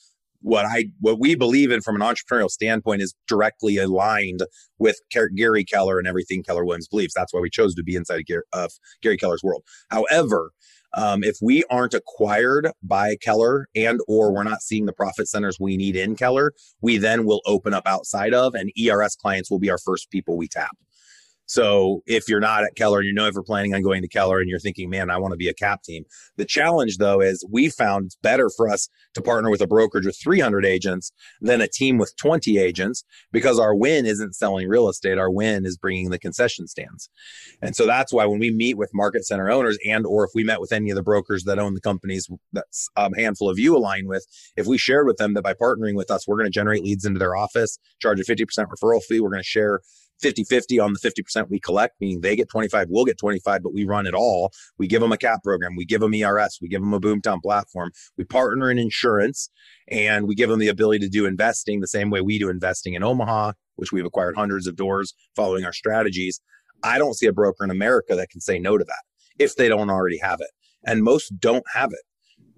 what I what we believe in from an entrepreneurial standpoint is directly aligned with Gary Keller and everything Keller Williams believes. That's why we chose to be inside of Gary, of Gary Keller's world. However, um, if we aren't acquired by Keller and or we're not seeing the profit centers we need in Keller, we then will open up outside of and ERS clients will be our first people we tap. So if you're not at Keller and you know if you're planning on going to Keller and you're thinking, man, I want to be a cap team. The challenge though is we found it's better for us to partner with a brokerage with 300 agents than a team with 20 agents because our win isn't selling real estate. Our win is bringing the concession stands. And so that's why when we meet with market center owners and or if we met with any of the brokers that own the companies that a um, handful of you align with, if we shared with them that by partnering with us, we're going to generate leads into their office, charge a 50% referral fee, we're going to share 50 50 on the 50% we collect, meaning they get 25, we'll get 25, but we run it all. We give them a cap program, we give them ERS, we give them a Boomtown platform, we partner in insurance, and we give them the ability to do investing the same way we do investing in Omaha, which we've acquired hundreds of doors following our strategies. I don't see a broker in America that can say no to that if they don't already have it. And most don't have it.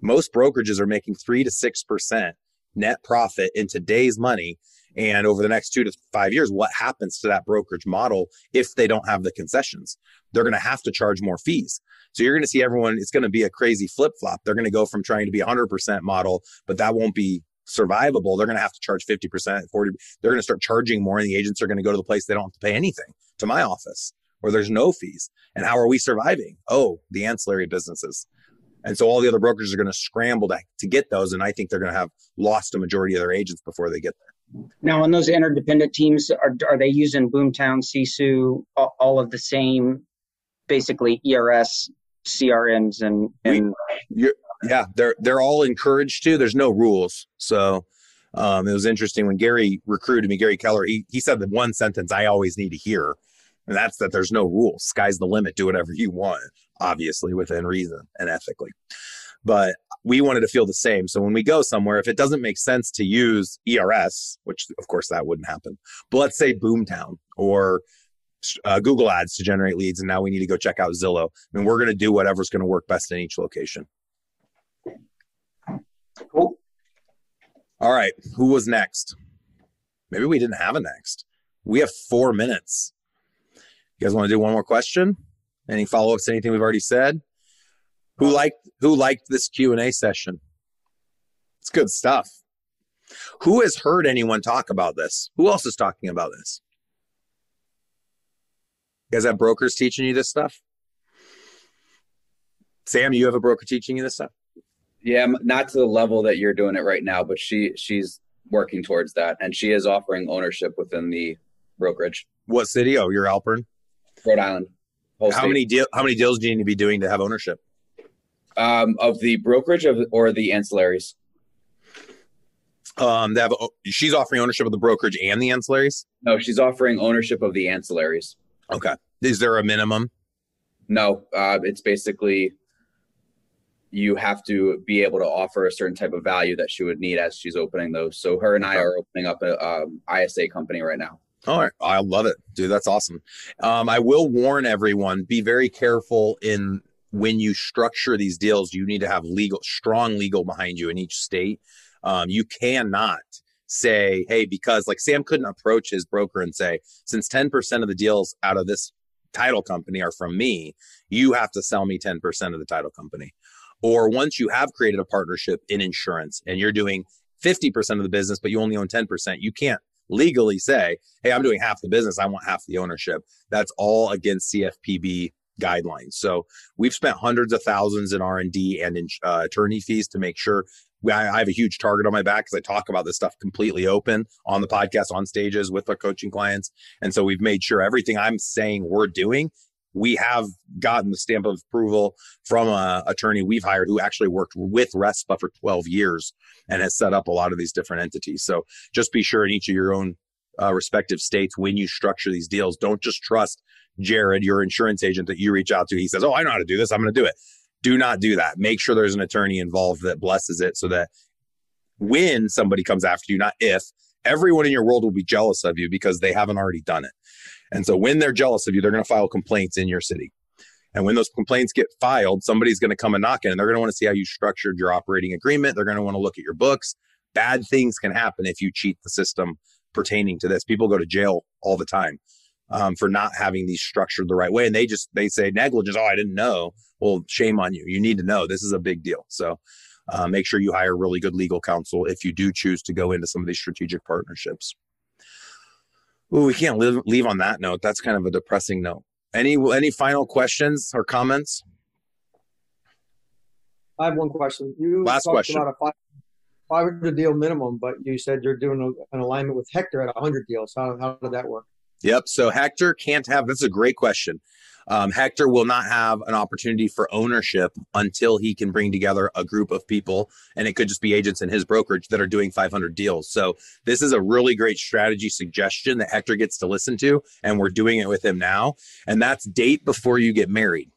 Most brokerages are making three to 6% net profit in today's money and over the next two to five years, what happens to that brokerage model if they don't have the concessions? They're going to have to charge more fees. So you're going to see everyone, it's going to be a crazy flip flop. They're going to go from trying to be 100% model, but that won't be survivable. They're going to have to charge 50%, 40 They're going to start charging more, and the agents are going to go to the place they don't have to pay anything to my office where there's no fees. And how are we surviving? Oh, the ancillary businesses. And so all the other brokers are going to scramble to, to get those. And I think they're going to have lost a majority of their agents before they get there. Now, on those interdependent teams, are, are they using Boomtown, Sisu, all, all of the same, basically ERS, CRMs, and, and we, yeah, they're they're all encouraged to. There's no rules, so um, it was interesting when Gary recruited me. Gary Keller, he he said the one sentence I always need to hear And that's that there's no rules. Sky's the limit. Do whatever you want, obviously within reason and ethically. But we wanted to feel the same. So when we go somewhere, if it doesn't make sense to use ERS, which of course that wouldn't happen, but let's say Boomtown or uh, Google Ads to generate leads, and now we need to go check out Zillow. I mean, we're going to do whatever's going to work best in each location. Cool. All right, who was next? Maybe we didn't have a next. We have four minutes. You guys want to do one more question? Any follow ups to anything we've already said? Who liked who liked this Q and A session? It's good stuff. Who has heard anyone talk about this? Who else is talking about this? You guys have brokers teaching you this stuff? Sam, you have a broker teaching you this stuff? Yeah, not to the level that you're doing it right now, but she she's working towards that, and she is offering ownership within the brokerage. What city? Oh, you're Alpern, Rhode Island. How state. many deal? How many deals do you need to be doing to have ownership? Um, of the brokerage of or the ancillaries. Um, they have. She's offering ownership of the brokerage and the ancillaries. No, she's offering ownership of the ancillaries. Okay. Is there a minimum? No, uh, it's basically you have to be able to offer a certain type of value that she would need as she's opening those. So her and I are opening up a um, ISA company right now. All right, I love it, dude. That's awesome. Um, I will warn everyone: be very careful in when you structure these deals. You need to have legal, strong legal behind you in each state. Um, you cannot say, "Hey," because like Sam couldn't approach his broker and say, "Since ten percent of the deals out of this title company are from me, you have to sell me ten percent of the title company." Or once you have created a partnership in insurance and you're doing 50% of the business, but you only own 10%, you can't legally say, hey, I'm doing half the business. I want half the ownership. That's all against CFPB guidelines. So we've spent hundreds of thousands in R&D and in uh, attorney fees to make sure I, have a huge target on my back because I talk about this stuff completely open on the podcast, on stages with our coaching clients. And so we've made sure everything I'm saying we're doing we have gotten the stamp of approval from a attorney we've hired who actually worked with RESPA for 12 years and has set up a lot of these different entities. So just be sure in each of your own uh, respective states when you structure these deals, don't just trust Jared, your insurance agent that you reach out to. He says, "Oh, I know how to do this. I'm going to do it." Do not do that. Make sure there's an attorney involved that blesses it so that when somebody comes after you, not if, everyone in your world will be jealous of you because they haven't already done it. And so when they're jealous of you, they're going to file complaints in your city. And when those complaints get filed, somebody's going to come and knock in and they're going to want to see how you structured your operating agreement. They're going to want to look at your books. Bad things can happen if you cheat the system pertaining to this. People go to jail all the time um, for not having these structured the right way. And they just, they say negligence. Oh, I didn't know. Well, shame on you. You need to know this is a big deal. So uh, make sure you hire really good legal counsel if you do choose to go into some of these strategic partnerships. Ooh, we can't live, leave on that note. That's kind of a depressing note. Any any final questions or comments? I have one question. You Last question. about a 500 deal minimum, but you said you're doing a, an alignment with Hector at 100 deals. How, how did that work? Yep. So Hector can't have. That's a great question. Um, Hector will not have an opportunity for ownership until he can bring together a group of people, and it could just be agents in his brokerage that are doing 500 deals. So this is a really great strategy suggestion that Hector gets to listen to, and we're doing it with him now. And that's date before you get married.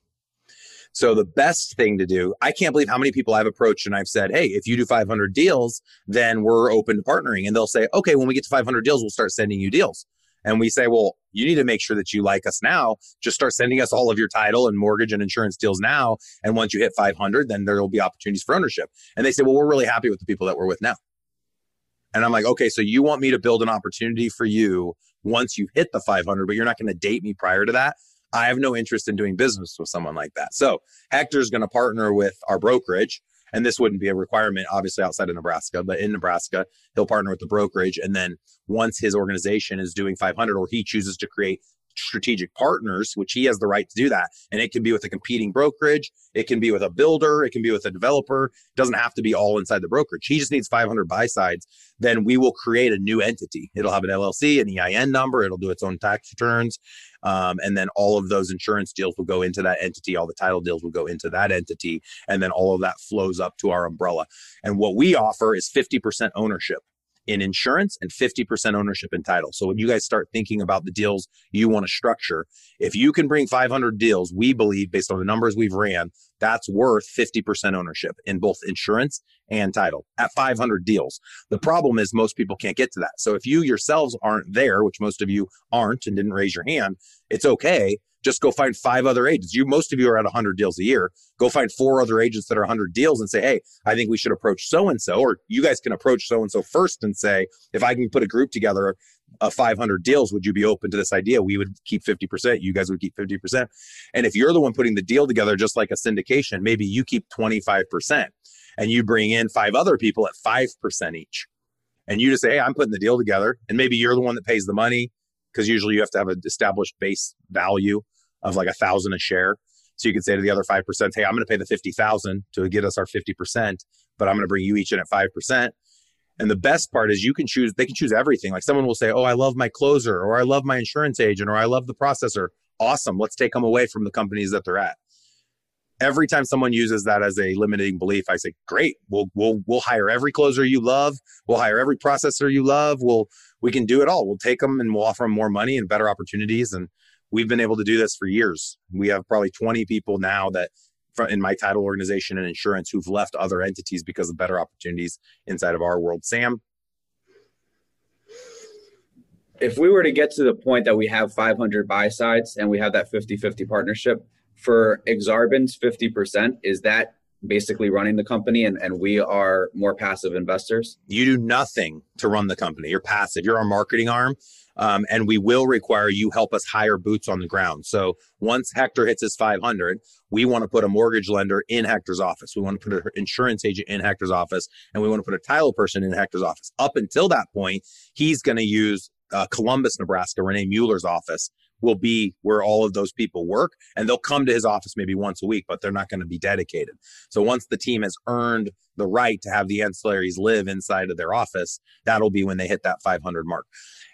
So the best thing to do, I can't believe how many people I've approached and I've said, "Hey, if you do 500 deals, then we're open to partnering." And they'll say, "Okay, when we get to 500 deals, we'll start sending you deals." And we say, well, you need to make sure that you like us now. Just start sending us all of your title and mortgage and insurance deals now. And once you hit 500, then there will be opportunities for ownership. And they say, well, we're really happy with the people that we're with now. And I'm like, okay, so you want me to build an opportunity for you once you hit the 500, but you're not going to date me prior to that. I have no interest in doing business with someone like that. So Hector's going to partner with our brokerage and this wouldn't be a requirement, obviously, outside of Nebraska, but in Nebraska, he'll partner with the brokerage. And then once his organization is doing 500 or he chooses to create strategic partners, which he has the right to do that. And it can be with a competing brokerage, it can be with a builder, it can be with a developer. It doesn't have to be all inside the brokerage. He just needs 500 buy sides. Then we will create a new entity. It'll have an LLC, an EIN number, it'll do its own tax returns. Um, and then all of those insurance deals will go into that entity. All the title deals will go into that entity. And then all of that flows up to our umbrella. And what we offer is 50% ownership in insurance and 50% ownership in title. So when you guys start thinking about the deals you want to structure, if you can bring 500 deals, we believe based on the numbers we've ran, that's worth 50% ownership in both insurance and title at 500 deals. The problem is most people can't get to that. So if you yourselves aren't there, which most of you aren't and didn't raise your hand, it's okay just go find five other agents. You most of you are at 100 deals a year. Go find four other agents that are 100 deals and say, "Hey, I think we should approach so and so." Or you guys can approach so and so first and say, "If I can put a group together of 500 deals, would you be open to this idea? We would keep 50%, you guys would keep 50%." And if you're the one putting the deal together just like a syndication, maybe you keep 25% and you bring in five other people at 5% each. And you just say, "Hey, I'm putting the deal together." And maybe you're the one that pays the money because usually you have to have an established base value of like a thousand a share. So you could say to the other five percent, "Hey, I'm going to pay the fifty thousand to get us our fifty percent, but I'm going to bring you each in at five percent." And the best part is you can choose. They can choose everything. Like someone will say, "Oh, I love my closer," or "I love my insurance agent," or "I love the processor." Awesome. Let's take them away from the companies that they're at. Every time someone uses that as a limiting belief, I say, "Great. We'll we'll we'll hire every closer you love. We'll hire every processor you love. We'll we can do it all. We'll take them and we'll offer them more money and better opportunities and." we've been able to do this for years. We have probably 20 people now that in my title organization and insurance who've left other entities because of better opportunities inside of our world. Sam? If we were to get to the point that we have 500 buy sides and we have that 50 50 partnership, for Aksarben's 50%, is that basically running the company and, and we are more passive investors? You do nothing to run the company. You're passive. You're our marketing arm. Um, and we will require you help us hire boots on the ground. So once Hector hits his 500, we want to put a mortgage lender in Hector's office. We want to put an insurance agent in Hector's office, and we want to put a title person in Hector's office. Up until that point, he's going to use uh, Columbus, Nebraska, Renee Mueller's office will be where all of those people work and they'll come to his office maybe once a week but they're not going to be dedicated so once the team has earned the right to have the ancillaries live inside of their office that'll be when they hit that 500 mark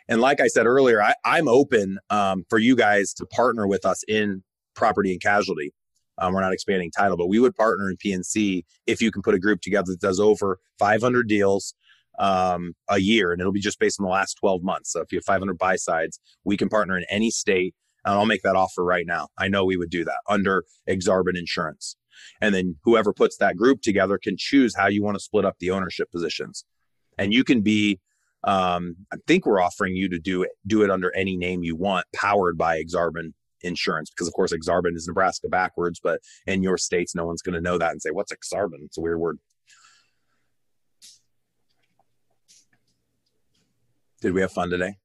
and like I said earlier, I, am open um, for you guys to partner with us in property and casualty. Um, we're not expanding title, but we would partner in P&C if you can put a group together that does over 500 deals um, a year, and it'll be just based on the last 12 months. So if you have 500 buy sides, we can partner in any state, and I'll make that offer right now. I know we would do that under Aksarben Insurance, and then whoever puts that group together can choose how you want to split up the ownership positions, and you can be um, I think we're offering you to do it do it under any name you want, powered by Aksarben Insurance, because of course Aksarben is Nebraska backwards, but in your states, no one's going to know that and say, "What's Aksarben?" It's a weird word. Did we have fun today?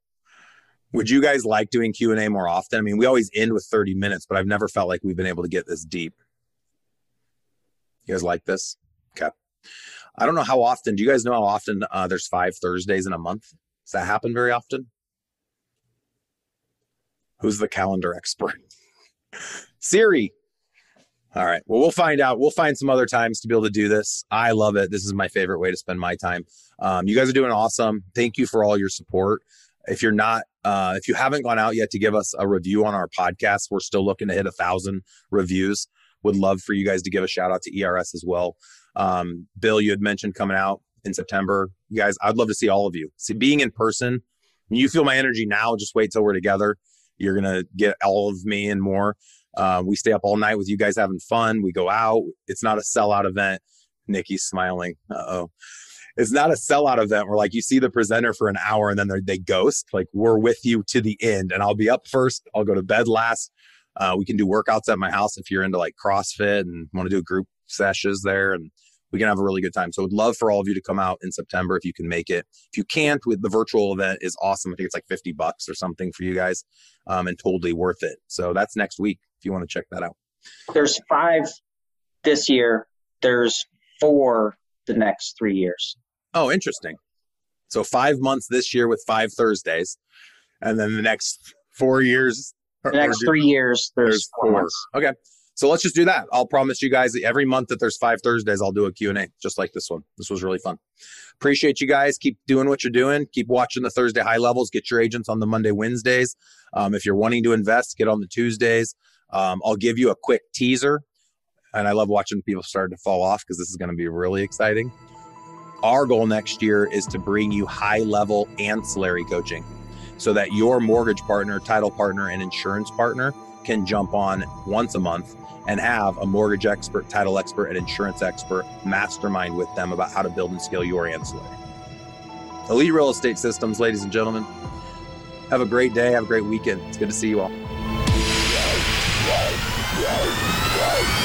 Would you guys like doing Q and A more often? I mean, we always end with thirty minutes, but I've never felt like we've been able to get this deep. You guys like this? Okay. I don't know how often. Do you guys know how often uh, there's five Thursdays in a month? Does that happen very often? Who's the calendar expert? Siri. All right. Well, we'll find out. We'll find some other times to be able to do this. I love it. This is my favorite way to spend my time. Um, you guys are doing awesome. Thank you for all your support. If you're not, uh, if you haven't gone out yet to give us a review on our podcast, we're still looking to hit a thousand reviews. Would love for you guys to give a shout out to ERS as well. Um, Bill, you had mentioned coming out in September. You guys, I'd love to see all of you. See, being in person, you feel my energy now. Just wait till we're together. You're gonna get all of me and more. Uh, we stay up all night with you guys having fun. We go out. It's not a sellout event. Nikki's smiling. Uh oh. It's not a sellout event where like you see the presenter for an hour and then they ghost. Like we're with you to the end, and I'll be up first. I'll go to bed last. Uh, we can do workouts at my house if you're into like CrossFit and want to do group sessions there and we can have a really good time. So I would love for all of you to come out in September if you can make it. If you can't, with the virtual event is awesome. I think it's like 50 bucks or something for you guys um, and totally worth it. So that's next week if you want to check that out. There's five this year. There's four the next three years. Oh, interesting. So five months this year with five Thursdays. And then the next four years. The next three years, there's, there's four. four. Okay. So let's just do that. I'll promise you guys that every month that there's five Thursdays, I'll do a Q&A just like this one. This was really fun. Appreciate you guys. Keep doing what you're doing. Keep watching the Thursday high levels. Get your agents on the Monday, Wednesdays. Um, if you're wanting to invest, get on the Tuesdays. Um, I'll give you a quick teaser. And I love watching people start to fall off because this is going to be really exciting. Our goal next year is to bring you high level ancillary coaching so that your mortgage partner, title partner, and insurance partner can jump on once a month and have a mortgage expert, title expert, and insurance expert mastermind with them about how to build and scale your ancillary. Elite Real Estate Systems, ladies and gentlemen. Have a great day. Have a great weekend. It's good to see you all. Whoa! Whoa! Whoa!